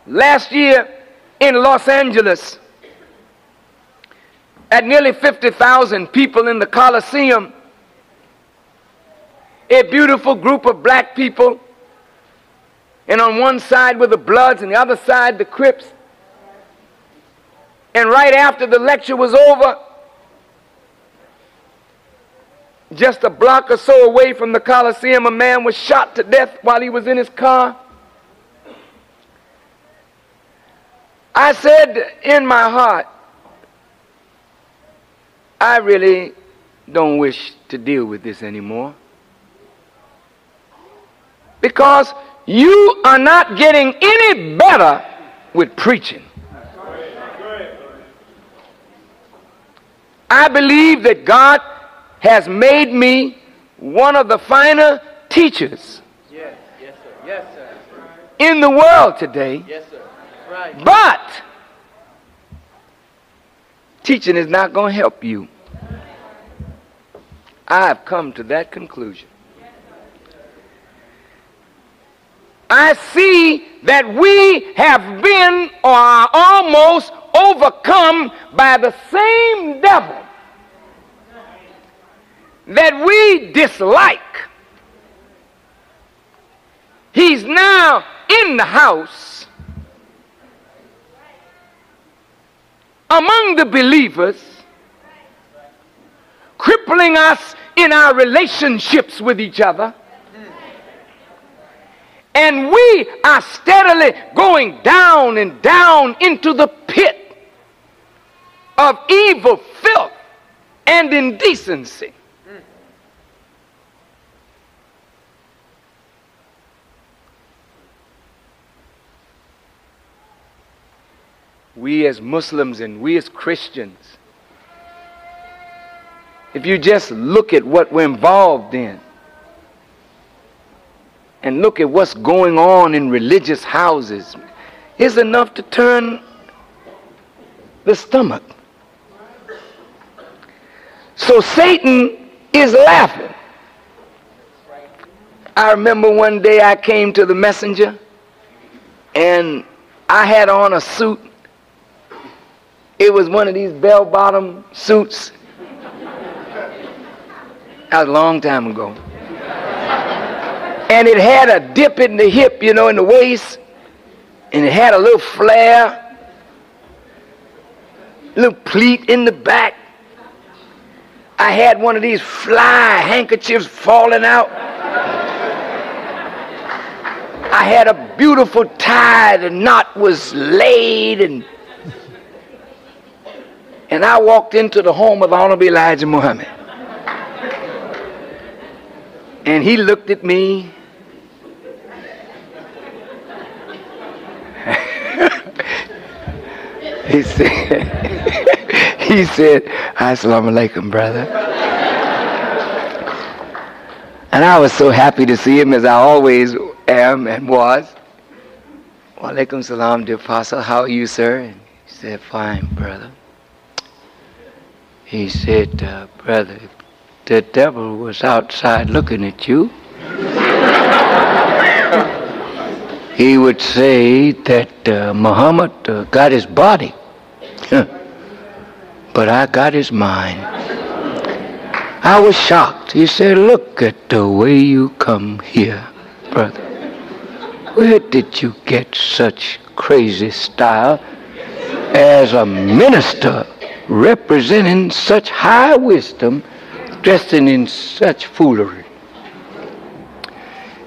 last year in Los Angeles, at nearly 50,000 people in the Coliseum, a beautiful group of black people, and on one side were the Bloods, and the other side the Crips. And right after the lecture was over, just a block or so away from the Coliseum, a man was shot to death while he was in his car. I said in my heart, I really don't wish to deal with this anymore. Because you are not getting any better with preaching. I believe that God has made me one of the finer teachers Yes, yes, sir. Yes, sir. in the world today. Yes, sir. Right. But teaching is not going to help you. I've come to that conclusion. I see that we have been or are almost overcome by the same devil that we dislike. He's now in the house among the believers, crippling us in our relationships with each other. And we are steadily going down and down into the pit of evil, filth, and indecency. We as Muslims and we as Christians, if you just look at what we're involved in and look at what's going on in religious houses, is enough to turn the stomach. So Satan is laughing. I remember one day I came to the messenger and I had on a suit it was one of these bell bottom suits. That was a long time ago. And it had a dip in the hip, you know, in the waist. And it had a little flare, little pleat in the back. I had one of these fly handkerchiefs falling out. I had a beautiful tie, the knot was laid and and I walked into the home of Honorable Elijah Muhammad. And he looked at me. he said, he said, Assalamu alaikum, brother. And I was so happy to see him as I always am and was. Wa alaikum salam, dear apostle. How are you, sir? And he said, fine, brother. He said, uh, Brother, the devil was outside looking at you, he would say that uh, Muhammad uh, got his body, but I got his mind. I was shocked. He said, Look at the way you come here, brother. Where did you get such crazy style as a minister representing such high wisdom, dressing in such foolery.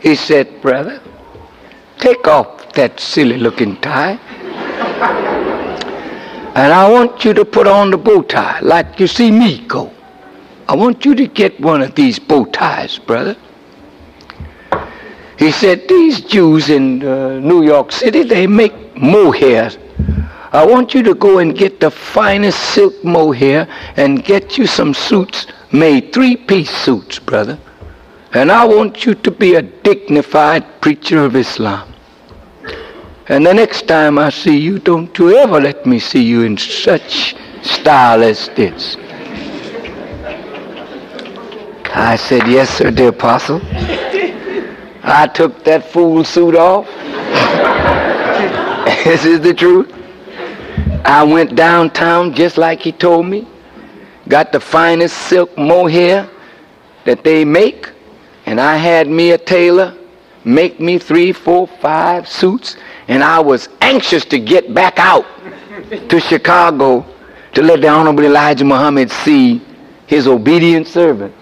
He said, Brother, take off that silly looking tie. and I want you to put on the bow tie like you see me go. I want you to get one of these bow ties, brother. He said, These Jews in uh, New York City, they make mohair I want you to go and get the finest silk mohair and get you some suits made, three-piece suits, brother. And I want you to be a dignified preacher of Islam. And the next time I see you, don't you ever let me see you in such style as this. I said, yes, sir, dear apostle. I took that fool suit off. this is the truth. I went downtown just like he told me. got the finest silk mohair that they make, and I had me a tailor make me three, four, five suits, and I was anxious to get back out to Chicago to let the Honorable Elijah Muhammad see his obedient servant.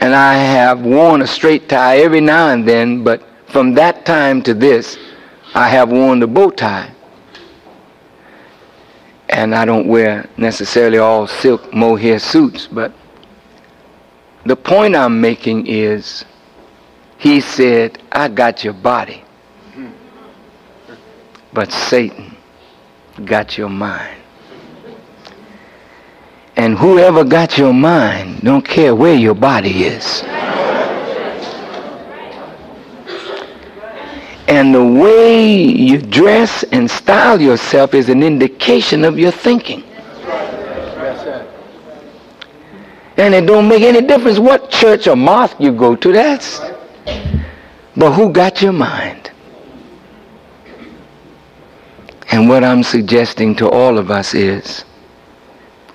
And I have worn a straight tie every now and then, but from that time to this, I have worn the bow tie. And I don't wear necessarily all silk mohair suits, but the point I'm making is he said, I got your body, but Satan got your mind. And whoever got your mind don't care where your body is. And the way you dress and style yourself is an indication of your thinking. And it don't make any difference what church or mosque you go to. That's but who got your mind? And what I'm suggesting to all of us is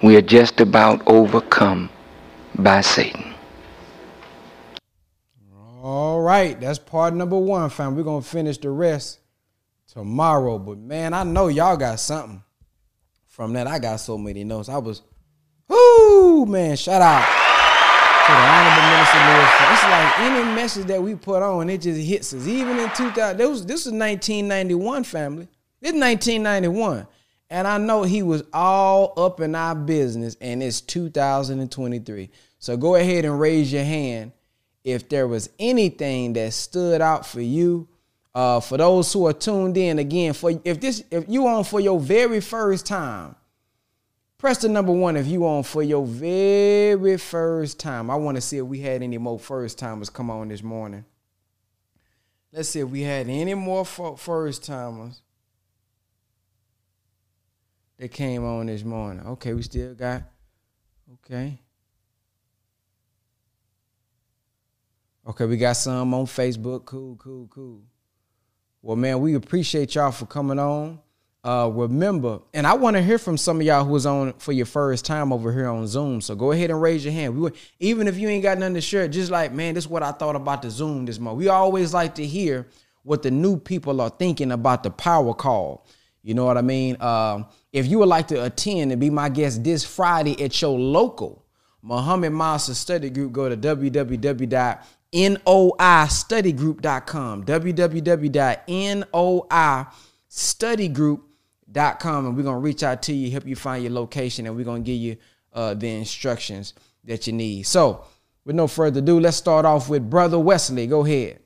we are just about overcome by Satan. All right, that's part number one, fam. We're gonna finish the rest tomorrow. But man, I know y'all got something from that. I got so many notes. I was, whoo, man, shout out to the honorable minister Louis. It's like any message that we put on, it just hits us. Even in 2000, this was, this was 1991, family. This is 1991. And I know he was all up in our business, and it's 2023. So go ahead and raise your hand if there was anything that stood out for you. Uh, for those who are tuned in again, for if this if you on for your very first time, press the number one if you on for your very first time. I want to see if we had any more first timers come on this morning. Let's see if we had any more first timers that came on this morning. Okay, we still got okay. Okay, we got some on Facebook. Cool, cool, cool. Well, man, we appreciate y'all for coming on. Uh, remember, and I want to hear from some of y'all who was on for your first time over here on Zoom. So go ahead and raise your hand. We even if you ain't got nothing to share, just like, man, this is what I thought about the Zoom this month. We always like to hear what the new people are thinking about the power call. You know what I mean? Uh, if you would like to attend and be my guest this Friday at your local Muhammad Master Study Group, go to www.noistudygroup.com. www.noistudygroup.com. And we're going to reach out to you, help you find your location, and we're going to give you uh, the instructions that you need. So, with no further ado, let's start off with Brother Wesley. Go ahead.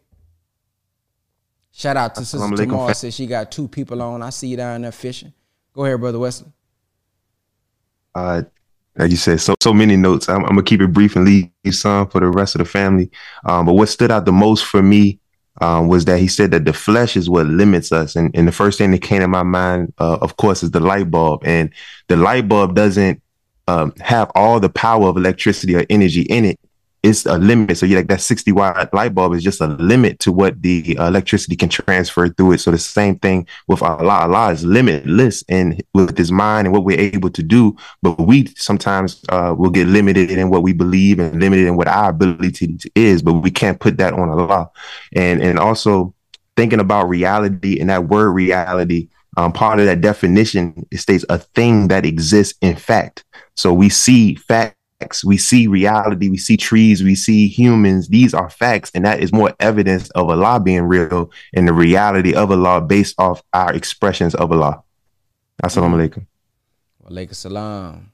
Shout out to Sister Tamar. Says she got two people on. I see you down there fishing. Go ahead, brother Wesley. Uh, like you said, so so many notes. I'm, I'm, gonna keep it brief and leave some for the rest of the family. Um, but what stood out the most for me um, was that he said that the flesh is what limits us, and, and the first thing that came to my mind, uh, of course, is the light bulb, and the light bulb doesn't um, have all the power of electricity or energy in it it's a limit. So you like that 60 watt light bulb is just a limit to what the electricity can transfer through it. So the same thing with Allah. Allah is limitless and with his mind and what we're able to do. But we sometimes uh, will get limited in what we believe and limited in what our ability is, but we can't put that on Allah. And, and also thinking about reality and that word reality, um, part of that definition, it states a thing that exists in fact. So we see fact facts. We see reality. We see trees. We see humans. These are facts. And that is more evidence of Allah being real and the reality of Allah based off our expressions of Allah. Assalamu mm-hmm. alaikum. Walaikum salam.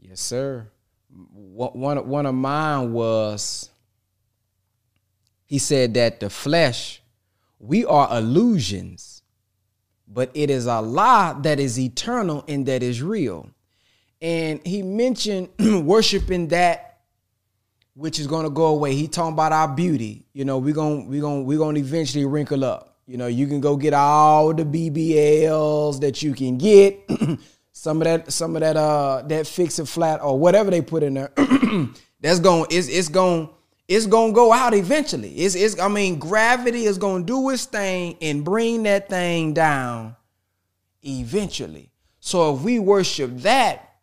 Yes, sir. One, one of mine was, he said that the flesh, we are illusions, but it is Allah that is eternal and that is real and he mentioned worshiping that which is going to go away. He talking about our beauty. You know, we're going we going we going to eventually wrinkle up. You know, you can go get all the BBLs that you can get. some of that some of that uh that fix it flat or whatever they put in there. that's going it's it's going it's gonna go out eventually. It's it's I mean gravity is gonna do its thing and bring that thing down eventually. So if we worship that,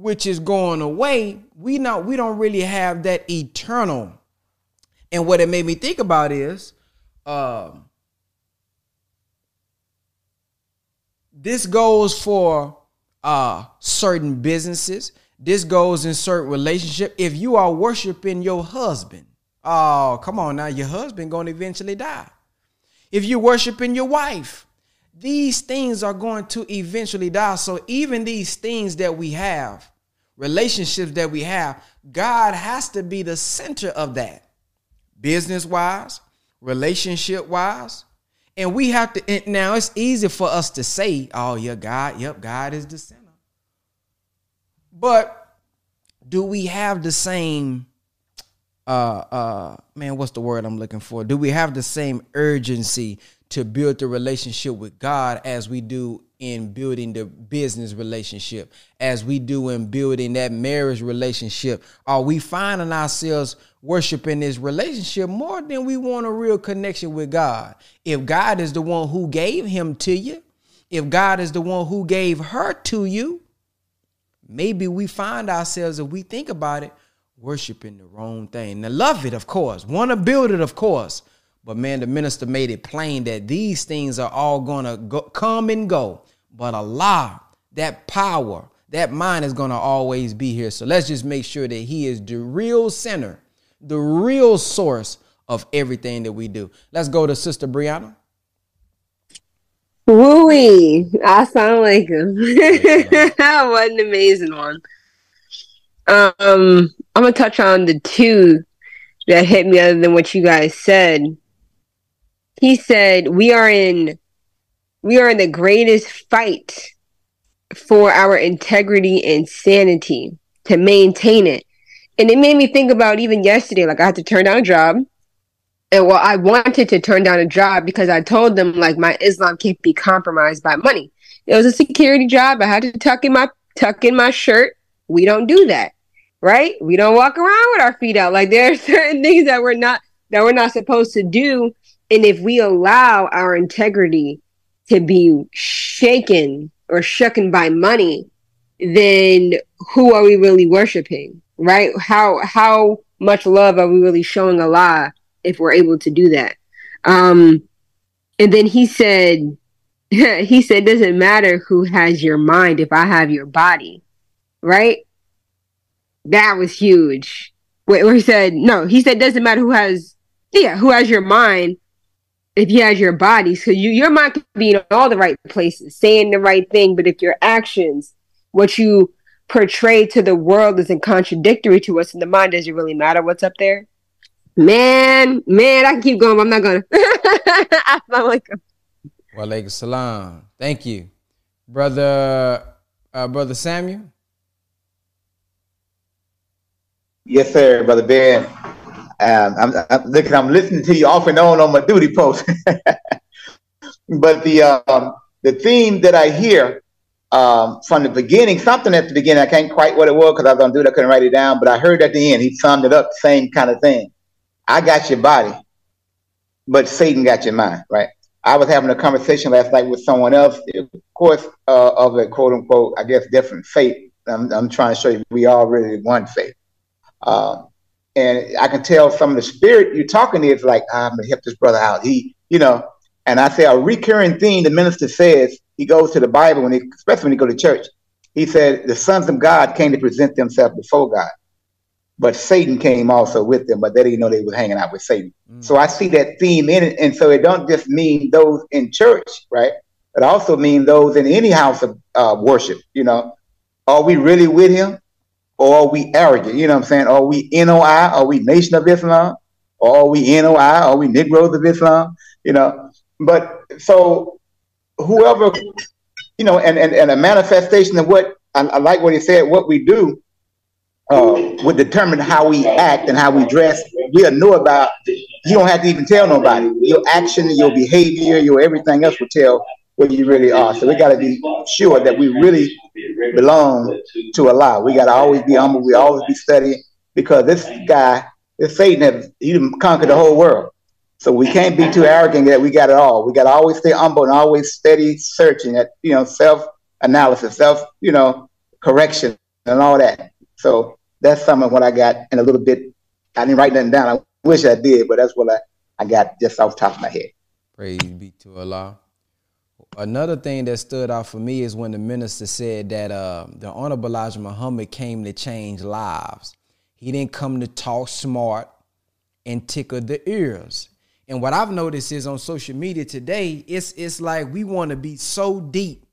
which is going away, we not we don't really have that eternal. And what it made me think about is, um, this goes for uh certain businesses. This goes in certain relationship. If you are worshiping your husband, oh come on now, your husband gonna eventually die. If you're worshiping your wife, these things are going to eventually die. So even these things that we have, relationships that we have, God has to be the center of that. Business wise, relationship wise. And we have to now it's easy for us to say, oh yeah, God, yep, God is the center. But do we have the same uh uh man, what's the word I'm looking for? Do we have the same urgency to build the relationship with God as we do in building the business relationship, as we do in building that marriage relationship? Are we finding ourselves worshiping this relationship more than we want a real connection with God? If God is the one who gave him to you, if God is the one who gave her to you, maybe we find ourselves, if we think about it, worshiping the wrong thing. Now, love it, of course, want to build it, of course. But man, the minister made it plain that these things are all gonna go, come and go. But Allah, that power, that mind is gonna always be here. So let's just make sure that He is the real center, the real source of everything that we do. Let's go to Sister Brianna. Wooey, I sound assalamu alaikum. what an amazing one. Um, I'm gonna touch on the two that hit me other than what you guys said he said we are in we are in the greatest fight for our integrity and sanity to maintain it. And it made me think about even yesterday like i had to turn down a job. And well i wanted to turn down a job because i told them like my islam can't be compromised by money. It was a security job. I had to tuck in my tuck in my shirt. We don't do that right? We don't walk around with our feet out. Like there are certain things that we're not that we're not supposed to do and if we allow our integrity to be shaken or shooken by money, then who are we really worshiping? Right? How how much love are we really showing Allah if we're able to do that? Um, and then he said, he said, doesn't matter who has your mind if I have your body, right? That was huge. Wait, where he said, no, he said, doesn't matter who has, yeah, who has your mind if you has your body, so you your mind could be in all the right places, saying the right thing, but if your actions, what you portray to the world isn't contradictory to what's in the mind, does it really matter what's up there? Man, man, I can keep going, I'm not gonna. Assalamualaikum. Walaikum salam. Thank you. Brother uh, Brother Samuel. Yes, sir, Brother Ben. Um, I'm, I'm looking, I'm listening to you off and on on my duty post. but the um, the theme that I hear um, from the beginning, something at the beginning, I can't quite what it was because I was on duty, I couldn't write it down. But I heard at the end, he summed it up, same kind of thing. I got your body, but Satan got your mind, right? I was having a conversation last night with someone else, of course, uh, of a quote unquote, I guess, different faith. I'm, I'm trying to show you we all really one faith. Um, and I can tell some of the spirit you're talking is like, ah, I'm gonna help this brother out. He, you know, and I say a recurring theme the minister says, he goes to the Bible when he, especially when he go to church. He said the sons of God came to present themselves before God. But Satan came also with them, but they didn't know they was hanging out with Satan. Mm. So I see that theme in it. And so it don't just mean those in church, right? It also mean those in any house of uh, worship, you know. Are we really with him? Or are we arrogant? You know what I'm saying? Are we NOI? Are we Nation of Islam? Or are we NOI? Are we Negroes of Islam? You know, but so whoever, you know, and, and, and a manifestation of what I, I like what he said, what we do uh, would determine how we act and how we dress. We'll know about, you don't have to even tell nobody. Your action, your behavior, your everything else will tell what you really are. So we got to be sure that we really belong to Allah. We got to always be humble. We always be studying because this guy, this Satan, has he conquered the whole world. So we can't be too arrogant that we got it all. We got to always stay humble and always steady searching at you know self analysis, self you know correction and all that. So that's some of what I got and a little bit. I didn't write nothing down. I wish I did, but that's what I, I got just off the top of my head. Praise be to Allah. Another thing that stood out for me is when the minister said that uh, the Honorable Elijah Muhammad came to change lives. He didn't come to talk smart and tickle the ears. And what I've noticed is on social media today, it's it's like we want to be so deep.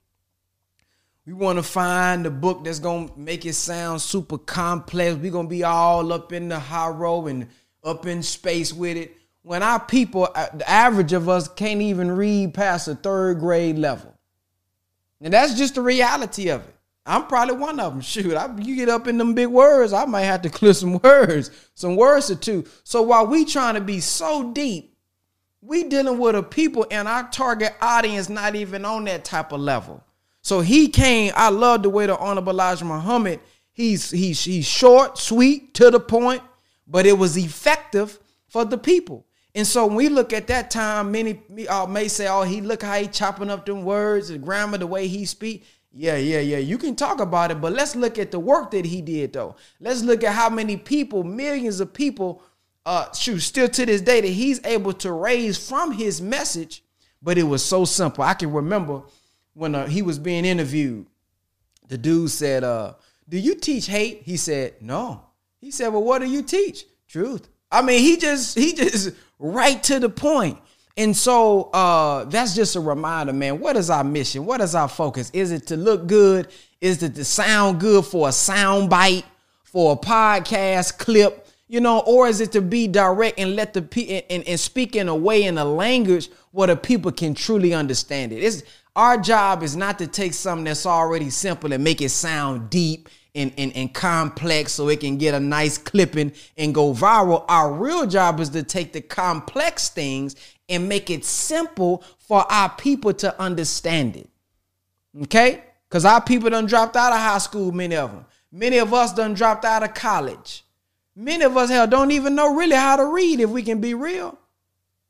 We want to find the book that's gonna make it sound super complex. We're gonna be all up in the high row and up in space with it when our people, uh, the average of us, can't even read past the third grade level. And that's just the reality of it. I'm probably one of them. Shoot, I, you get up in them big words, I might have to clear some words, some words or two. So while we trying to be so deep, we dealing with a people and our target audience not even on that type of level. So he came. I love the way the Honorable Elijah Muhammad. He's he's he's short, sweet, to the point, but it was effective for the people. And so when we look at that time, many uh, may say, "Oh, he look how he chopping up them words, the grammar, the way he speak." Yeah, yeah, yeah. You can talk about it, but let's look at the work that he did, though. Let's look at how many people, millions of people, uh, shoot, still to this day that he's able to raise from his message. But it was so simple. I can remember when uh, he was being interviewed. The dude said, uh, "Do you teach hate?" He said, "No." He said, "Well, what do you teach?" Truth. I mean, he just he just right to the point. And so uh, that's just a reminder, man. What is our mission? What is our focus? Is it to look good? Is it to sound good for a sound bite, for a podcast clip, you know, or is it to be direct and let the people and, and speak in a way in a language where the people can truly understand it? It's our job is not to take something that's already simple and make it sound deep and, and, and complex so it can get a nice clipping and go viral. Our real job is to take the complex things and make it simple for our people to understand it. Okay? Because our people done dropped out of high school, many of them. Many of us done dropped out of college. Many of us, hell, don't even know really how to read if we can be real.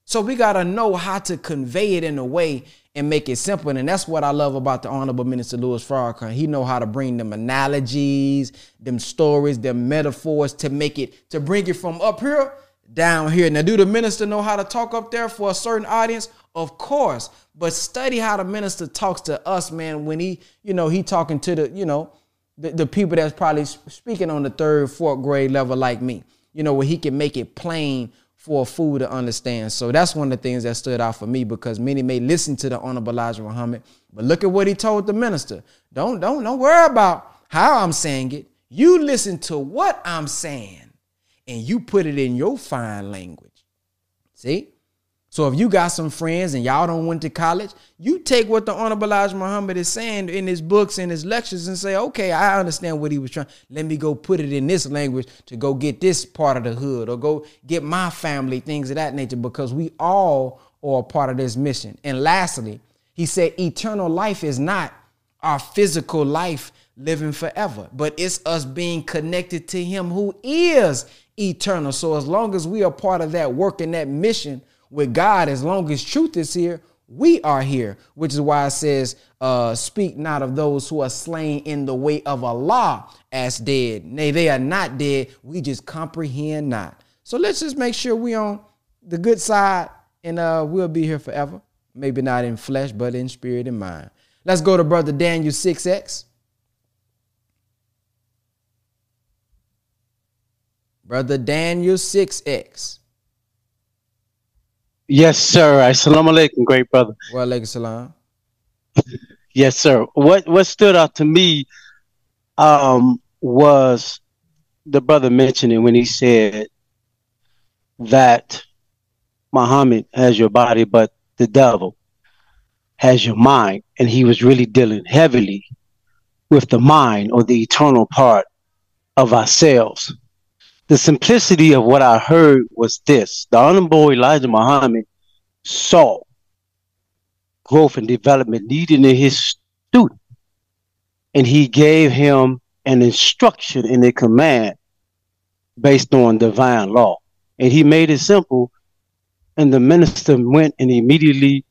So we got to know how to convey it in a way and make it simple. And that's what I love about the Honorable Minister Louis Farrakhan. He know how to bring them analogies, them stories, them metaphors to make it, to bring it from up here down here. Now, do the minister know how to talk up there for a certain audience? Of course. But study how the minister talks to us, man, when he, you know, he talking to the, you know, the, the people that's probably speaking on the third, fourth grade level like me. You know, where he can make it plain for a fool to understand. So that's one of the things that stood out for me because many may listen to the Honorable Elijah Muhammad, but look at what he told the minister. Don't don't don't worry about how I'm saying it. You listen to what I'm saying and you put it in your fine language. See? So if you got some friends and y'all don't went to college, you take what the Honorable Elijah Muhammad is saying in his books and his lectures and say, okay, I understand what he was trying. Let me go put it in this language to go get this part of the hood or go get my family, things of that nature, because we all are part of this mission. And lastly, he said, eternal life is not our physical life living forever, but it's us being connected to him who is eternal. So as long as we are part of that work and that mission, with God, as long as truth is here, we are here, which is why it says, uh, Speak not of those who are slain in the way of Allah as dead. Nay, they are not dead. We just comprehend not. So let's just make sure we on the good side and uh, we'll be here forever. Maybe not in flesh, but in spirit and mind. Let's go to Brother Daniel 6X. Brother Daniel 6X. Yes, sir. Assalamu alaikum, great brother. Wa alaikum salam. Yes, sir. What what stood out to me um, was the brother mentioning when he said that Muhammad has your body, but the devil has your mind, and he was really dealing heavily with the mind or the eternal part of ourselves the simplicity of what I heard was this the Honorable Elijah Muhammad saw growth and development needed in his student, and he gave him an instruction and a command based on divine law. And he made it simple, and the minister went and immediately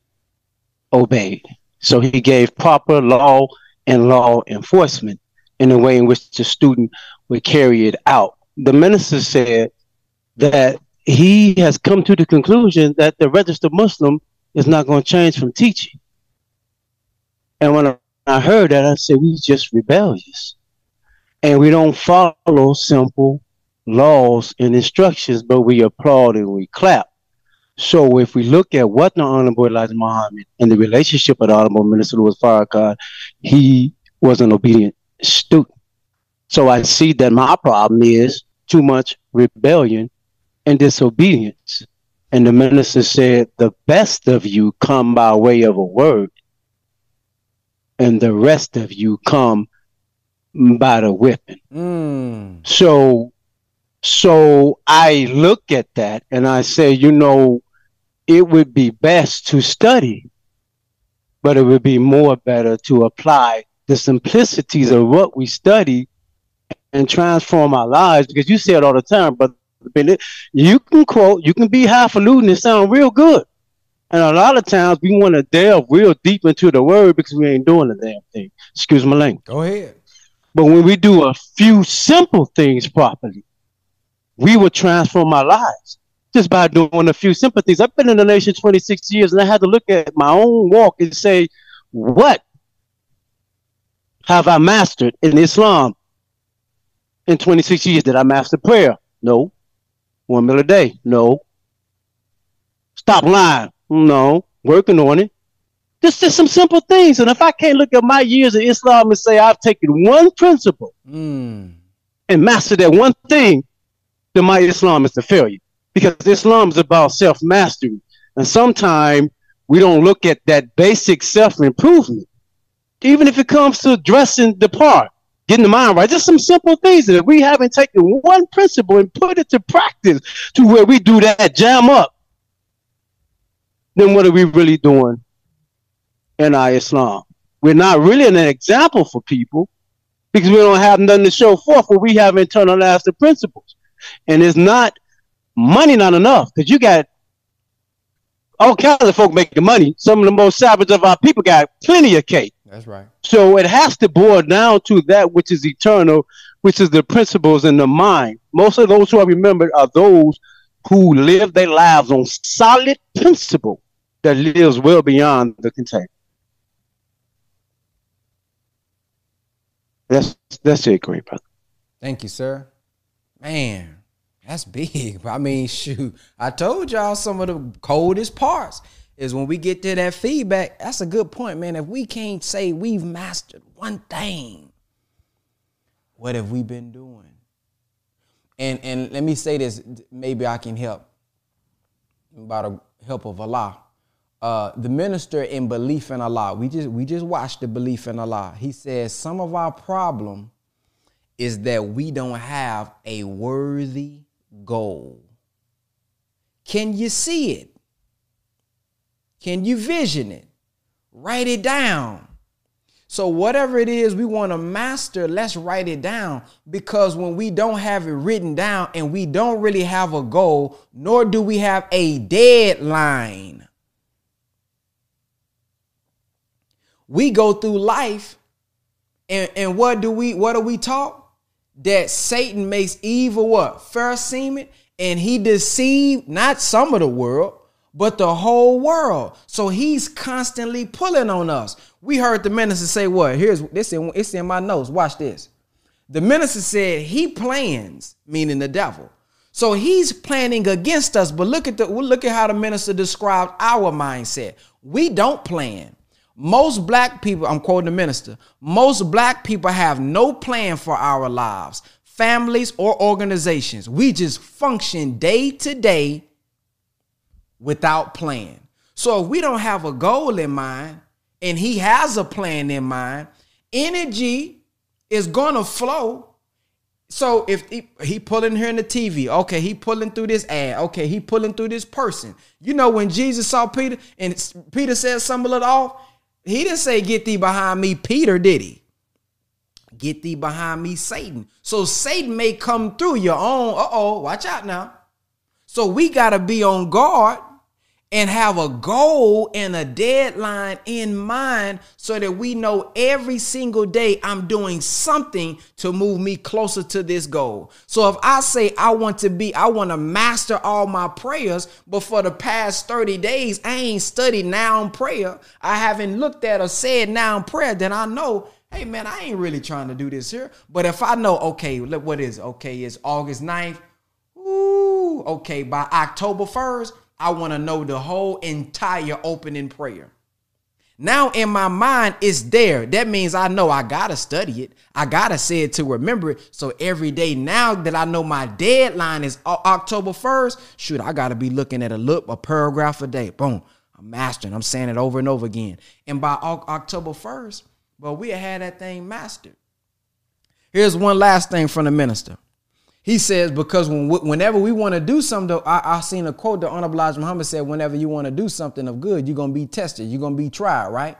obeyed. So he gave proper law and law enforcement in the way in which the student would carry it out. The minister said that he has come to the conclusion that the registered Muslim is not going to change from teaching. And when I heard that, I said, we just rebellious. And we don't follow simple laws and instructions, but we applaud and we clap. So if we look at what the Honorable Elijah Muhammad and the relationship of the Honorable Minister Louis Farrakhan, he was an obedient student. So I see that my problem is too much rebellion and disobedience. And the minister said, the best of you come by way of a word, and the rest of you come by the whipping. Mm. So, so I look at that and I say, you know, it would be best to study, but it would be more better to apply the simplicities of what we study and transform our lives. Because you say it all the time, but you can quote, you can be half highfalutin and sound real good. And a lot of times we want to delve real deep into the word because we ain't doing the damn thing. Excuse my language. Go ahead. But when we do a few simple things properly, we will transform our lives just by doing a few simple things. I've been in the nation 26 years and I had to look at my own walk and say, what have I mastered in Islam in 26 years? Did I master prayer? No. One meal a day? No. Stop lying? No. Working on it. Just, just some simple things. And if I can't look at my years of Islam and say I've taken one principle Mm. and mastered that one thing, then my Islam is a failure. Because Islam is about self mastery. And sometimes we don't look at that basic self improvement. Even if it comes to dressing the part, getting the mind right, just some simple things that if we haven't taken one principle and put it to practice to where we do that jam up, then what are we really doing in our Islam? We're not really an example for people because we don't have nothing to show forth where we have internalized the principles. And it's not money not enough because you got all kinds of folk making money. Some of the most savage of our people got plenty of cake. That's right. So it has to boil down to that which is eternal, which is the principles in the mind. Most of those who are remembered are those who live their lives on solid principle that lives well beyond the container. That's that's it, great brother. Thank you, sir. Man, that's big. I mean, shoot, I told y'all some of the coldest parts is when we get to that feedback. That's a good point, man. If we can't say we've mastered one thing, what have we been doing? And and let me say this, maybe I can help by the help of Allah. Uh, the minister in belief in Allah. We just we just watched the belief in Allah. He says some of our problem is that we don't have a worthy goal. Can you see it? Can you vision it? Write it down. So, whatever it is we want to master, let's write it down. Because when we don't have it written down and we don't really have a goal, nor do we have a deadline, we go through life and, and what do we what are we taught? That Satan makes evil what? Fair seeming, and he deceived not some of the world, but the whole world. So he's constantly pulling on us. We heard the minister say, "What? Here's this. In, it's in my notes. Watch this." The minister said he plans, meaning the devil. So he's planning against us. But look at the look at how the minister described our mindset. We don't plan. Most black people, I'm quoting the minister, most black people have no plan for our lives, families, or organizations. We just function day to day without plan. So if we don't have a goal in mind and he has a plan in mind, energy is gonna flow. So if he, he pulling here in the TV, okay, he pulling through this ad, okay, he pulling through this person. You know when Jesus saw Peter and Peter said stumble it off, he didn't say get thee behind me, Peter, did he? Get thee behind me, Satan. So Satan may come through your own. Uh-oh, watch out now. So we gotta be on guard and have a goal and a deadline in mind so that we know every single day I'm doing something to move me closer to this goal. So if I say I want to be, I want to master all my prayers, but for the past 30 days, I ain't studied noun prayer, I haven't looked at or said noun prayer, then I know hey man, I ain't really trying to do this here. But if I know, okay, look, what is it? Okay, it's August 9th. Ooh, okay, by October 1st, I want to know the whole entire opening prayer. Now in my mind, it's there. That means I know I gotta study it. I gotta say it to remember it. So every day now that I know my deadline is October 1st, shoot, I gotta be looking at a look, a paragraph a day. Boom. I'm mastering. I'm saying it over and over again. And by October 1st, well, we had that thing mastered. Here's one last thing from the minister. He says, because when, whenever we want to do something, I, I seen a quote that Honorable Muhammad said, whenever you want to do something of good, you're going to be tested. You're going to be tried, right?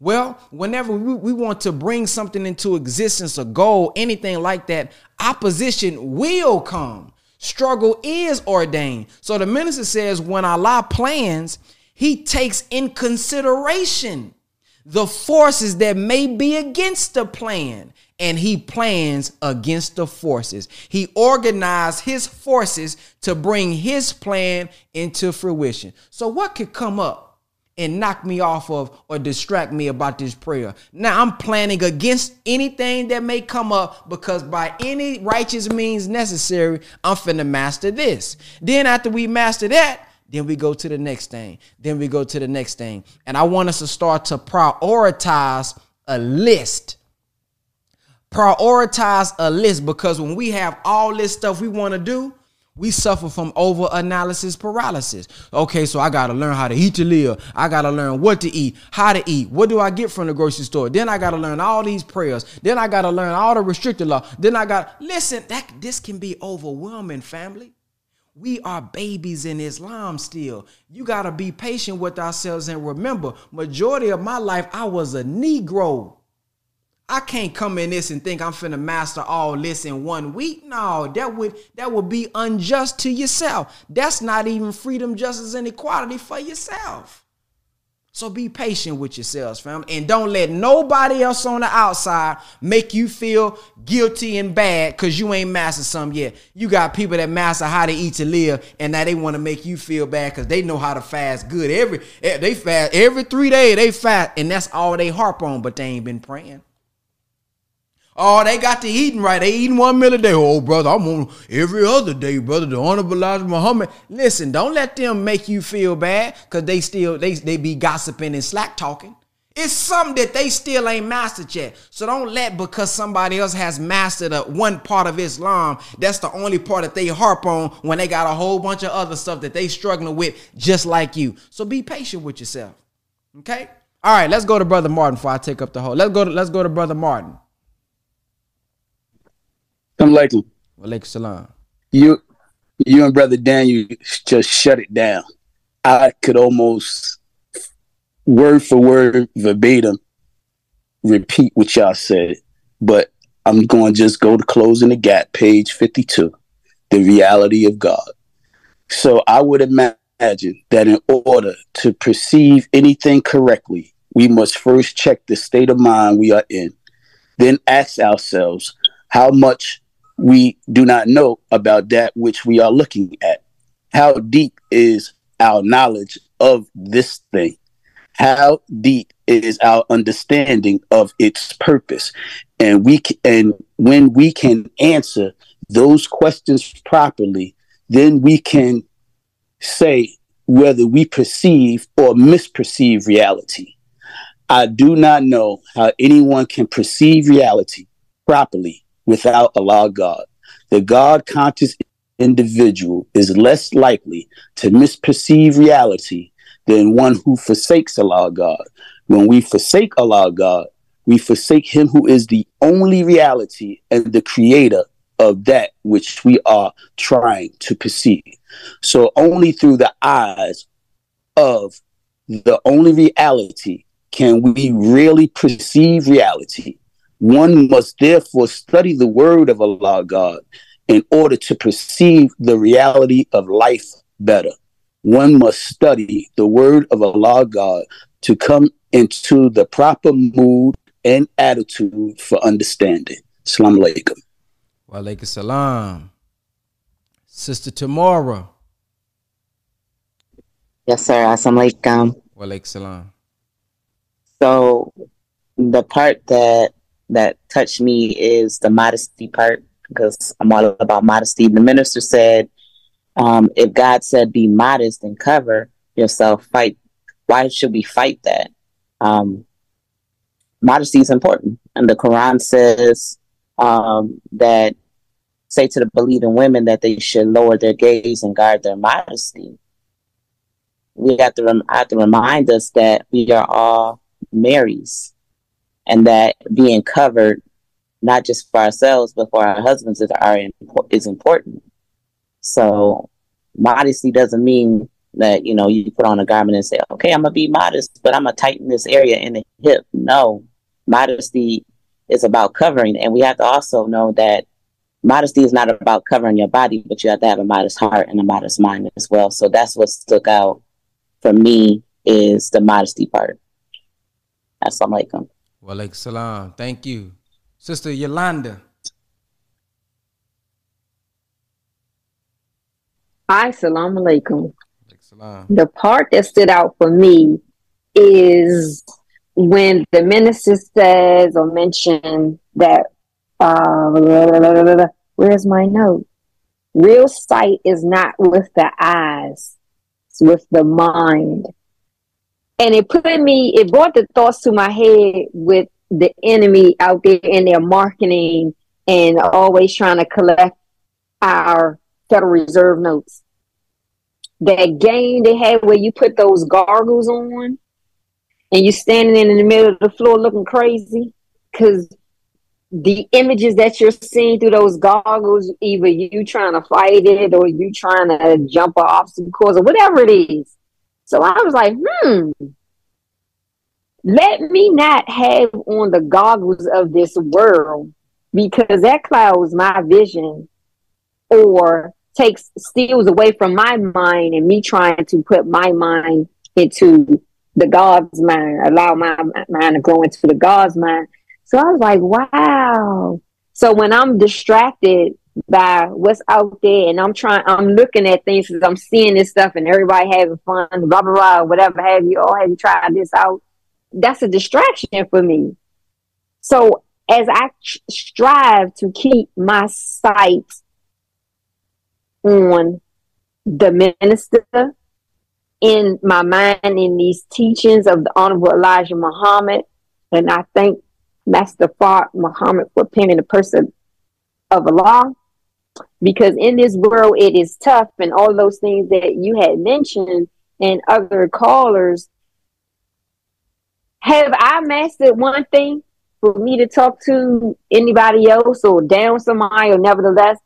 Well, whenever we, we want to bring something into existence, a goal, anything like that, opposition will come. Struggle is ordained. So the minister says, when Allah plans, he takes in consideration the forces that may be against the plan and he plans against the forces. He organized his forces to bring his plan into fruition. So, what could come up and knock me off of or distract me about this prayer? Now, I'm planning against anything that may come up because by any righteous means necessary, I'm finna master this. Then, after we master that, then we go to the next thing. Then we go to the next thing. And I want us to start to prioritize a list prioritize a list because when we have all this stuff we want to do, we suffer from over analysis paralysis. Okay, so I got to learn how to eat to live. I got to learn what to eat, how to eat. What do I get from the grocery store? Then I got to learn all these prayers. Then I got to learn all the restricted law. Then I got listen, that this can be overwhelming, family. We are babies in Islam still. You got to be patient with ourselves and remember, majority of my life I was a negro. I can't come in this and think I'm finna master all this in one week. No, that would that would be unjust to yourself. That's not even freedom, justice, and equality for yourself. So be patient with yourselves, fam, and don't let nobody else on the outside make you feel guilty and bad because you ain't mastered something yet. You got people that master how to eat to live, and now they want to make you feel bad because they know how to fast good. Every eh, they fast every three days, they fast, and that's all they harp on, but they ain't been praying. Oh, they got to eating right. They eating one meal a day. Oh, brother, I'm on every other day, brother. The honorable Elijah Muhammad. Listen, don't let them make you feel bad because they still they they be gossiping and slack talking. It's something that they still ain't mastered yet. So don't let because somebody else has mastered a, one part of Islam, that's the only part that they harp on when they got a whole bunch of other stuff that they struggling with just like you. So be patient with yourself. Okay? All right, let's go to Brother Martin before I take up the whole. Let's go to let's go to Brother Martin. I'm like, Walaikum salam. You, you and brother Daniel just shut it down. I could almost word for word, verbatim, repeat what y'all said, but I'm going to just go to closing the gap, page 52, the reality of God. So I would imagine that in order to perceive anything correctly, we must first check the state of mind we are in, then ask ourselves how much we do not know about that which we are looking at. How deep is our knowledge of this thing? How deep is our understanding of its purpose? And we can, and when we can answer those questions properly, then we can say whether we perceive or misperceive reality. I do not know how anyone can perceive reality properly without Allah God. The God conscious individual is less likely to misperceive reality than one who forsakes Allah God. When we forsake Allah God, we forsake Him who is the only reality and the creator of that which we are trying to perceive. So, only through the eyes of the only reality can we really perceive reality. One must therefore study the word of Allah God in order to perceive the reality of life better. one must study the word of Allah God to come into the proper mood and attitude for understanding. Assalamu alaikum. Wa alaikum salam. Sister Tamara. Yes, sir. Assalamu alaikum. Wa alaikum salam. So the part that that touched me is the modesty part because I'm all about modesty. The minister said, um, if God said be modest and cover yourself, fight. Why should we fight that? Um, modesty is important, and the Quran says um, that say to the believing women that they should lower their gaze and guard their modesty. We have to rem- have to remind us that we are all Marys, and that being covered not just for ourselves but for our husbands is is important. So modesty doesn't mean that you know you put on a garment and say, "Okay, I'm gonna be modest, but I'm gonna tighten this area in the hip." No, modesty is about covering, and we have to also know that modesty is not about covering your body, but you have to have a modest heart and a modest mind as well. So that's what stuck out for me is the modesty part. Assalamu alaikum. Wa alaikum salam. Thank you. Sister Yolanda. Hi, salam alaikum. Salam. The part that stood out for me is when the minister says or mentioned that uh, where's my note? Real sight is not with the eyes, it's with the mind. And it put me, it brought the thoughts to my head with the enemy out there in their marketing and always trying to collect our Federal Reserve notes. That game they had where you put those goggles on and you're standing in the middle of the floor looking crazy because the images that you're seeing through those goggles, either you trying to fight it or you trying to jump an obstacle course or whatever it is. So I was like, hmm, let me not have on the goggles of this world because that clouds my vision or takes steals away from my mind and me trying to put my mind into the God's mind, allow my mind to grow into the God's mind. So I was like, wow. So when I'm distracted by what's out there and I'm trying, I'm looking at things because I'm seeing this stuff and everybody having fun, blah, blah, blah, whatever have you. Oh, have you tried this out? That's a distraction for me. So as I strive to keep my sight on the minister in my mind in these teachings of the Honorable Elijah Muhammad, and I thank Master Fard Muhammad for penning the person of Allah. Because in this world it is tough and all those things that you had mentioned and other callers. Have I mastered one thing for me to talk to anybody else or down somebody or nevertheless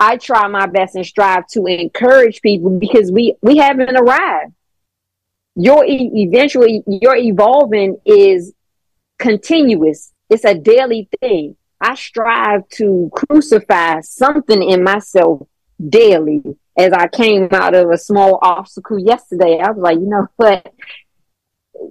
I try my best and strive to encourage people because we we haven't arrived. Your e- eventually your evolving is continuous. It's a daily thing. I strive to crucify something in myself daily. As I came out of a small obstacle yesterday, I was like, you know what?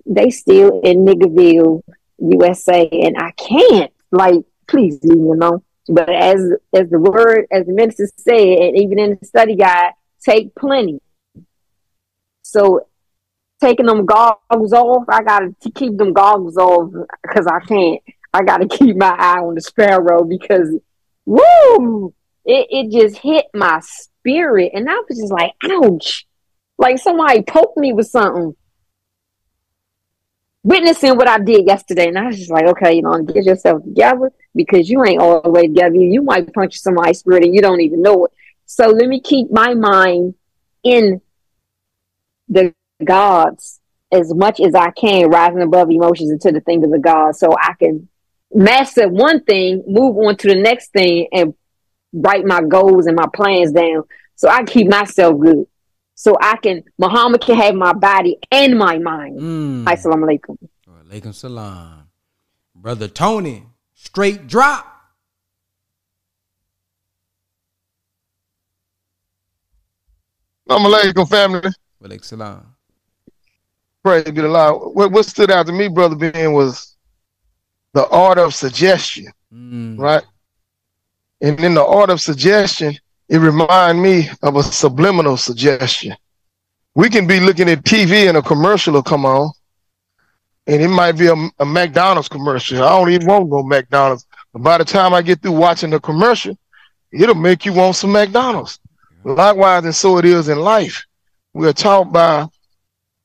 They still in Niggerville, USA, and I can't. Like, please leave me alone. But as as the word, as the minister said, and even in the study guide, take plenty. So taking them goggles off, I gotta keep them goggles off because I can't. I gotta keep my eye on the sparrow because woo, it, it just hit my spirit, and I was just like, ouch, like somebody poked me with something. Witnessing what I did yesterday, and I was just like, okay, you know, get yourself together because you ain't all the way together. You might punch somebody's spirit and you don't even know it. So let me keep my mind in the gods as much as I can, rising above emotions into the things of the God, so I can master one thing, move on to the next thing, and write my goals and my plans down, so I keep myself good, so I can Muhammad can have my body and my mind. Mm. Assalamu alaikum. Alaikum salam. Brother Tony, straight drop. Assalamu alaikum, family. Well, excellent. Praise be the Lord. What, what stood out to me, brother Ben, was the art of suggestion, Mm. right? And in the art of suggestion, it remind me of a subliminal suggestion. We can be looking at TV and a commercial will come on, and it might be a, a McDonald's commercial. I don't even want to go McDonald's. But by the time I get through watching the commercial, it'll make you want some McDonald's. Likewise, and so it is in life. We are taught by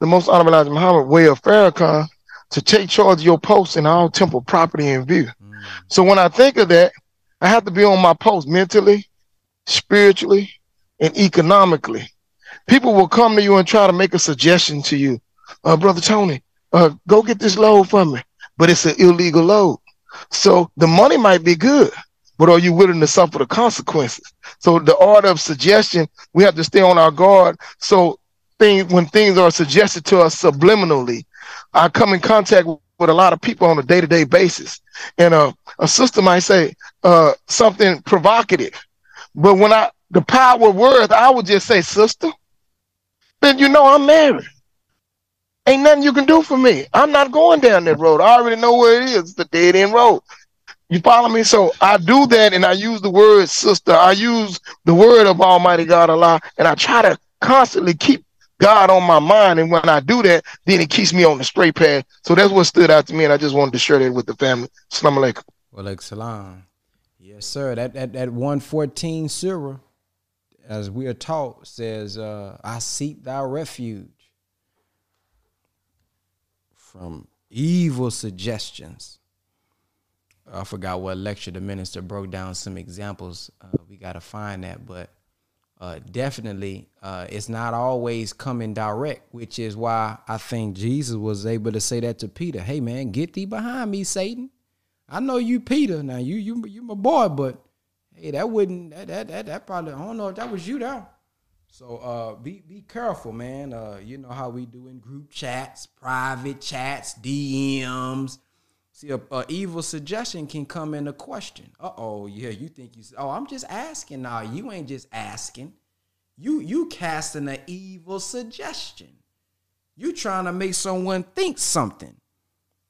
the most honorable Elijah Muhammad way of Farrakhan to take charge of your post and all temple property in view. So when I think of that, I have to be on my post mentally, spiritually, and economically. People will come to you and try to make a suggestion to you. Uh, Brother Tony, uh, go get this load for me. But it's an illegal load. So the money might be good, but are you willing to suffer the consequences? So the art of suggestion, we have to stay on our guard. So things when things are suggested to us subliminally, I come in contact with a lot of people on a day-to-day basis. And uh, a sister might say uh, something provocative. But when I the power of words, I would just say, sister, then you know I'm married. Ain't nothing you can do for me. I'm not going down that road. I already know where it is. It's the dead end road. You follow me? So I do that and I use the word sister. I use the word of Almighty God Allah, and I try to constantly keep God on my mind. And when I do that, then it keeps me on the straight path. So that's what stood out to me, and I just wanted to share that with the family. Assalamu alaikum. Well, excellent. Yes, sir. That that that one fourteen surah, as we are taught, says, uh, "I seek thy refuge from evil suggestions." I forgot what lecture the minister broke down some examples. Uh, we got to find that, but uh, definitely uh, it's not always coming direct, which is why I think Jesus was able to say that to Peter. Hey, man, get thee behind me, Satan. I know you, Peter. Now you you you my boy, but hey, that wouldn't that that that, that probably I don't know if that was you there. So uh, be be careful, man. Uh, you know how we do in group chats, private chats, DMs. See, a, a evil suggestion can come in a question. Uh oh, yeah, you think you? Oh, I'm just asking. Now you ain't just asking. You you casting an evil suggestion. You trying to make someone think something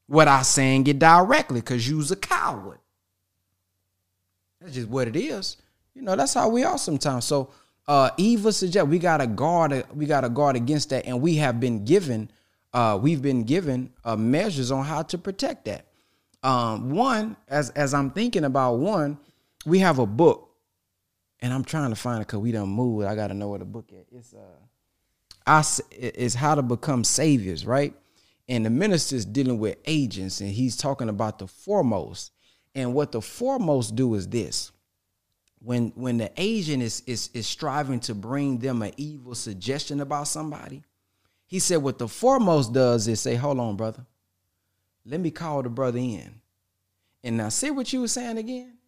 without saying it directly, cause you's a coward. That's just what it is. You know, that's how we are sometimes. So uh evil suggest we gotta guard we gotta guard against that, and we have been given uh we've been given uh measures on how to protect that. Um one, as as I'm thinking about one, we have a book, and I'm trying to find it because we done moved. I gotta know where the book is. It's uh I it's how to become saviors, right? And the minister's dealing with agents, and he's talking about the foremost. And what the foremost do is this: when when the agent is is is striving to bring them an evil suggestion about somebody, he said what the foremost does is say, "Hold on, brother, let me call the brother in." And now, see what you were saying again.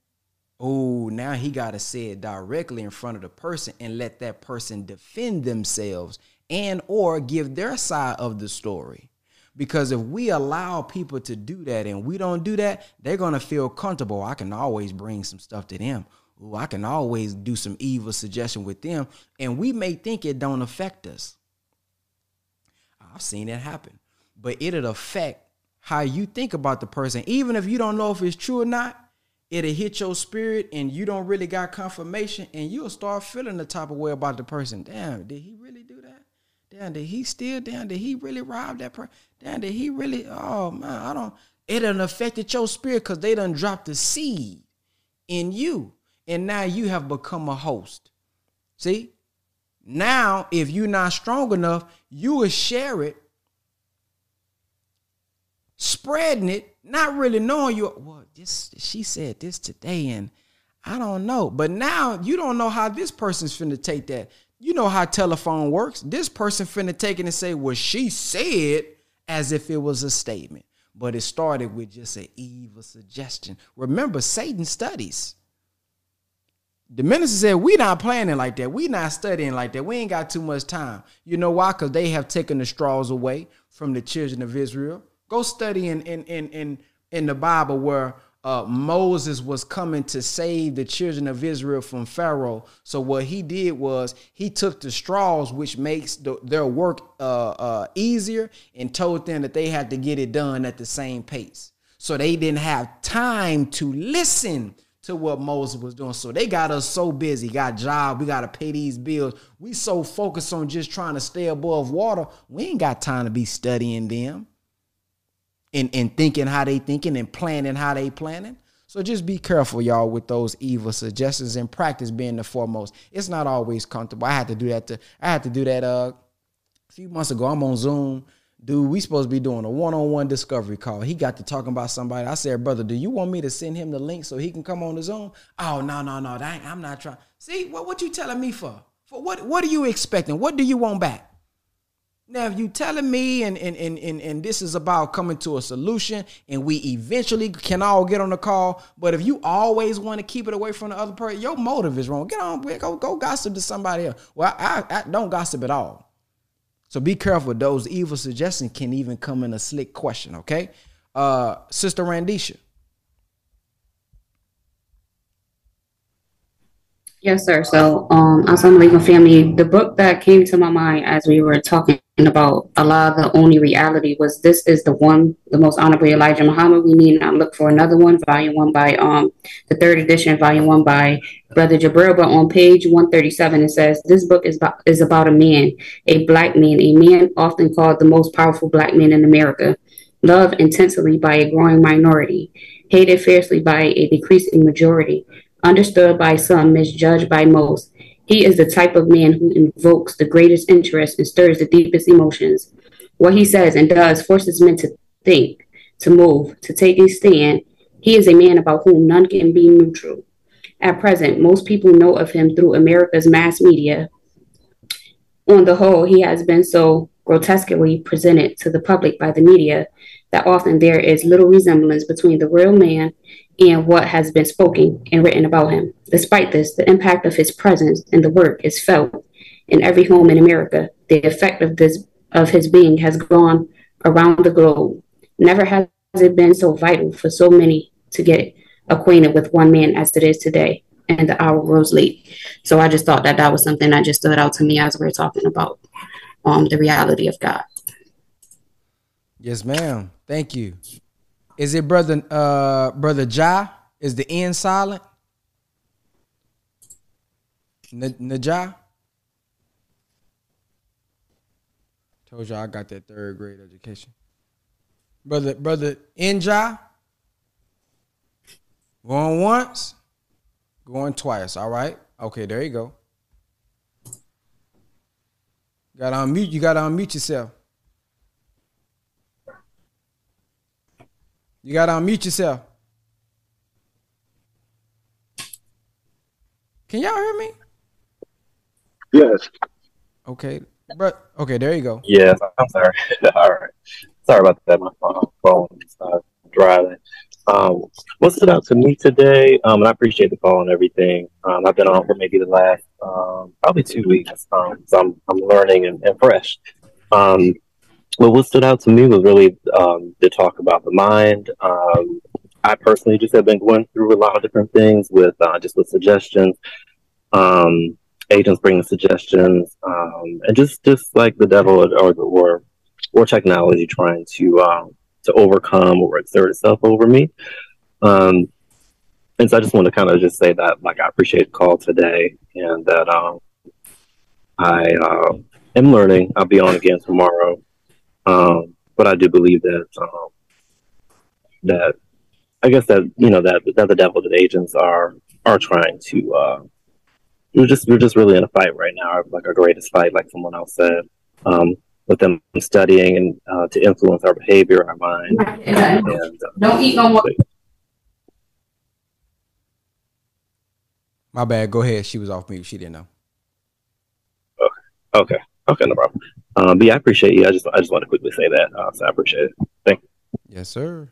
Oh, now he got to say it directly in front of the person and let that person defend themselves and or give their side of the story. Because if we allow people to do that and we don't do that, they're gonna feel comfortable. I can always bring some stuff to them. Ooh, I can always do some evil suggestion with them, and we may think it don't affect us. I've seen it happen, but it'll affect how you think about the person, even if you don't know if it's true or not. It'll hit your spirit, and you don't really got confirmation, and you'll start feeling the type of way about the person. Damn, did he really do that? Damn, did he steal? Damn, did he really rob that person? Damn, did he really? Oh man, I don't. It done affected your spirit because they done dropped the seed in you, and now you have become a host. See, now if you're not strong enough, you will share it, spreading it, not really knowing you. Well, this she said this today, and I don't know. But now you don't know how this person's finna take that you know how telephone works. This person finna take it and say, well, she said as if it was a statement. But it started with just an evil suggestion. Remember, Satan studies. The minister said, we not planning like that. We not studying like that. We ain't got too much time. You know why? Because they have taken the straws away from the children of Israel. Go study in in in in, in the Bible where uh, Moses was coming to save the children of Israel from Pharaoh. So what he did was he took the straws, which makes the, their work uh, uh, easier, and told them that they had to get it done at the same pace. So they didn't have time to listen to what Moses was doing. So they got us so busy, got job, we got to pay these bills. We so focused on just trying to stay above water, we ain't got time to be studying them and, thinking how they thinking and planning how they planning. So just be careful, y'all, with those evil suggestions and practice being the foremost. It's not always comfortable. I had to do that to I had to do that uh a few months ago. I'm on Zoom. Dude, we supposed to be doing a one-on-one discovery call. He got to talking about somebody. I said, brother, do you want me to send him the link so he can come on the Zoom? Oh, no, no, no. I'm not trying. See, what what you telling me for? For what what are you expecting? What do you want back? Now, if you telling me and, and and and and this is about coming to a solution and we eventually can all get on the call, but if you always want to keep it away from the other person, your motive is wrong. Get on, go go gossip to somebody else. Well, I, I, I don't gossip at all. So be careful. Those evil suggestions can even come in a slick question. Okay, uh, Sister Randisha. Yes, sir. So, um, Assalamu alaikum, family. The book that came to my mind as we were talking about Allah, the only reality, was This is the One, the most honorable Elijah Muhammad. We need not look for another one. Volume one by um the third edition, volume one by Brother Jabril. But on page 137, it says, This book is about, is about a man, a black man, a man often called the most powerful black man in America, loved intensely by a growing minority, hated fiercely by a decreasing majority understood by some, misjudged by most. He is the type of man who invokes the greatest interest and stirs the deepest emotions. What he says and does forces men to think, to move, to take a stand. He is a man about whom none can be neutral. At present, most people know of him through America's mass media. On the whole, he has been so grotesquely presented to the public by the media that often there is little resemblance between the real man and what has been spoken and written about him. Despite this, the impact of his presence and the work is felt in every home in America. The effect of this of his being has gone around the globe. Never has it been so vital for so many to get acquainted with one man as it is today. And the hour grows late. So I just thought that that was something that just stood out to me as we are talking about um, the reality of God. Yes, ma'am. Thank you. Is it brother uh brother Ja? Is the N silent? N- Najah? Told y'all I got that third grade education. Brother, brother Inja. Going once, going twice. All right. Okay, there you go. Gotta unmute. You gotta unmute yourself. You gotta unmute yourself. Can y'all hear me? Yes. Okay, but okay, there you go. Yes, I'm sorry. All right. Sorry about that. My phone is uh, driving. Um, what stood out to me today, um, and I appreciate the call and everything. Um, I've been on for maybe the last um, probably two weeks, um, so I'm, I'm learning and, and fresh. Um, but what stood out to me was really um, the talk about the mind. Um, I personally just have been going through a lot of different things with uh, just with suggestions, um, agents bringing suggestions, um, and just just like the devil or or or technology trying to um, to overcome or exert itself over me. Um, and so I just want to kind of just say that like I appreciate the call today and that um, I uh, am learning. I'll be on again tomorrow. Um, but I do believe that um, that I guess that you know that that the devil that agents are are trying to uh, we're just we're just really in a fight right now, like our greatest fight, like someone else said, um, with them studying and uh, to influence our behavior, our mind. And, uh, Don't eat no more. My bad. Go ahead. She was off mute. She didn't know. Okay. Okay, no problem. Um, but yeah, I appreciate you. I just I just want to quickly say that. Uh, so I appreciate it. Thank you. Yes, sir.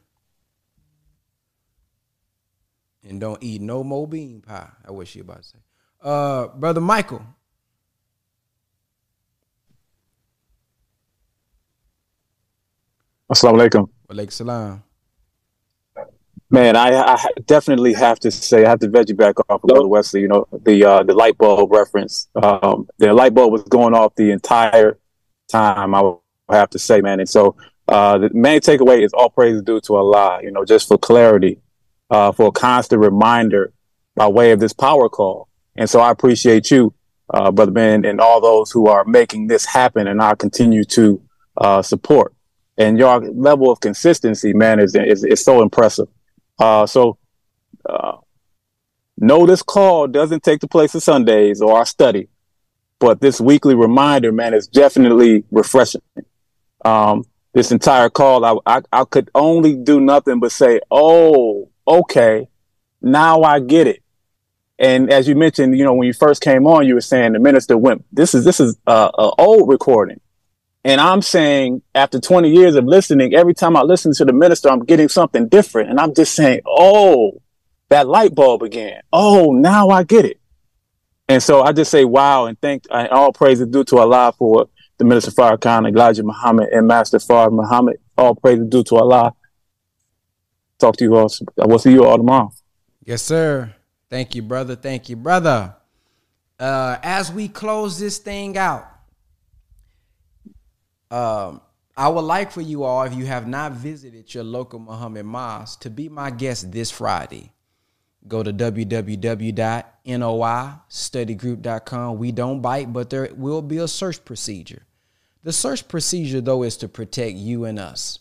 And don't eat no more bean pie. I wish you about to say. Uh, brother Michael. Assalamu alaikum. Walaikum salam. Man, I, I definitely have to say I have to veg you back off of Brother Wesley. You know the uh, the light bulb reference. Um, the light bulb was going off the entire time. I would have to say, man. And so uh, the main takeaway is all praise is due to Allah. You know, just for clarity, uh, for a constant reminder by way of this power call. And so I appreciate you, uh, Brother Ben, and all those who are making this happen, and I continue to uh, support. And your level of consistency, man, is is, is so impressive. Uh, so, uh, no, this call doesn't take the place of Sundays or our study, but this weekly reminder, man, is definitely refreshing. Um, this entire call, I, I, I could only do nothing but say, "Oh, okay, now I get it." And as you mentioned, you know, when you first came on, you were saying the minister went. This is this is a, a old recording. And I'm saying, after 20 years of listening, every time I listen to the minister, I'm getting something different. And I'm just saying, oh, that light bulb again. Oh, now I get it. And so I just say, wow, and thank and all praise is due to Allah for the minister Farrakhan, Elijah Muhammad, and Master Fard Muhammad. All praise is due to Allah. Talk to you all. I will see you all tomorrow. Yes, sir. Thank you, brother. Thank you, brother. Uh, as we close this thing out, um, I would like for you all, if you have not visited your local Muhammad Mosque, to be my guest this Friday. Go to www.noistudygroup.com. We don't bite, but there will be a search procedure. The search procedure, though, is to protect you and us.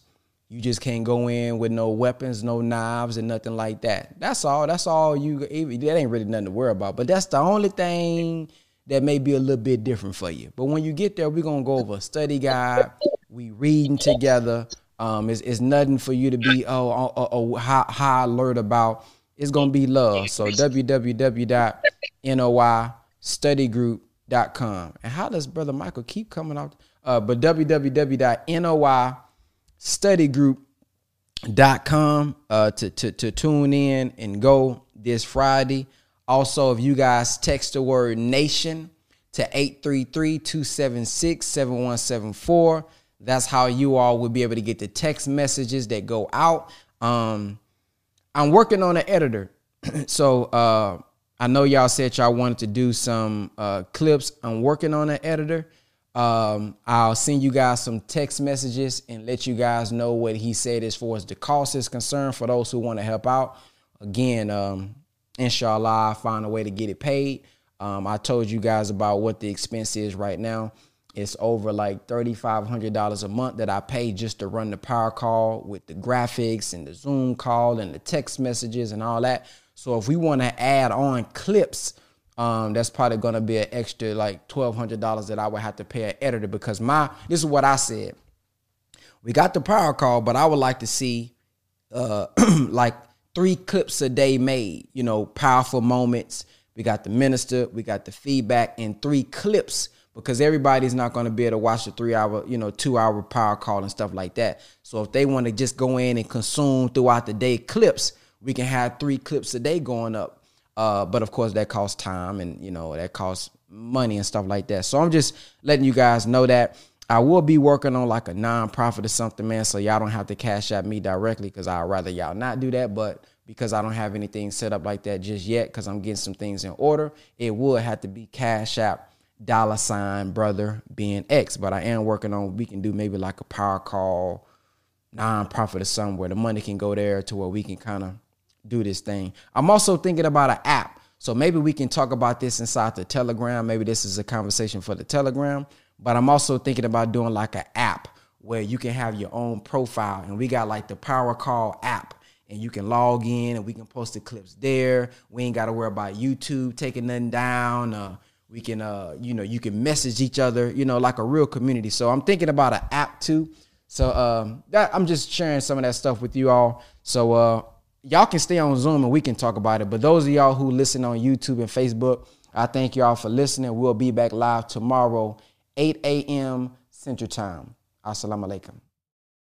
You just can't go in with no weapons, no knives, and nothing like that. That's all. That's all you. That ain't really nothing to worry about. But that's the only thing that may be a little bit different for you. But when you get there, we're gonna go over a study guide. We reading together. Um, it's, it's nothing for you to be oh, oh, oh, high, high alert about. It's gonna be love. So www.noistudygroup.com. And how does Brother Michael keep coming out? Uh, but www.noistudygroup.com uh, to, to, to tune in and go this Friday. Also, if you guys text the word nation to 833-276-7174, that's how you all will be able to get the text messages that go out. Um, I'm working on an editor. so uh, I know y'all said y'all wanted to do some uh, clips. I'm working on an editor. Um, I'll send you guys some text messages and let you guys know what he said as far as the cost is concerned for those who want to help out. Again, um, inshallah, I'll find a way to get it paid. Um, I told you guys about what the expense is right now. It's over like $3,500 a month that I pay just to run the power call with the graphics and the Zoom call and the text messages and all that. So if we want to add on clips, um, that's probably going to be an extra like $1,200 that I would have to pay an editor because my, this is what I said. We got the power call, but I would like to see uh, like three clips a day made, you know, powerful moments. We got the minister, we got the feedback, and three clips because everybody's not going to be able to watch the three hour, you know, two hour power call and stuff like that. So if they want to just go in and consume throughout the day clips, we can have three clips a day going up. Uh, but of course, that costs time and, you know, that costs money and stuff like that. So I'm just letting you guys know that. I will be working on like a nonprofit or something, man. So y'all don't have to cash at me directly because I'd rather y'all not do that. But because I don't have anything set up like that just yet, because I'm getting some things in order, it would have to be cash app dollar sign brother Ben X. But I am working on we can do maybe like a power call nonprofit or something where the money can go there to where we can kind of do this thing. I'm also thinking about an app. So maybe we can talk about this inside the Telegram. Maybe this is a conversation for the Telegram. But I'm also thinking about doing like an app where you can have your own profile. And we got like the Power Call app. And you can log in and we can post the clips there. We ain't got to worry about YouTube taking nothing down. Uh, we can, uh, you know, you can message each other, you know, like a real community. So I'm thinking about an app too. So um, that I'm just sharing some of that stuff with you all. So uh, y'all can stay on Zoom and we can talk about it. But those of y'all who listen on YouTube and Facebook, I thank y'all for listening. We'll be back live tomorrow 8 a.m. Central Time. Assalamu alaikum.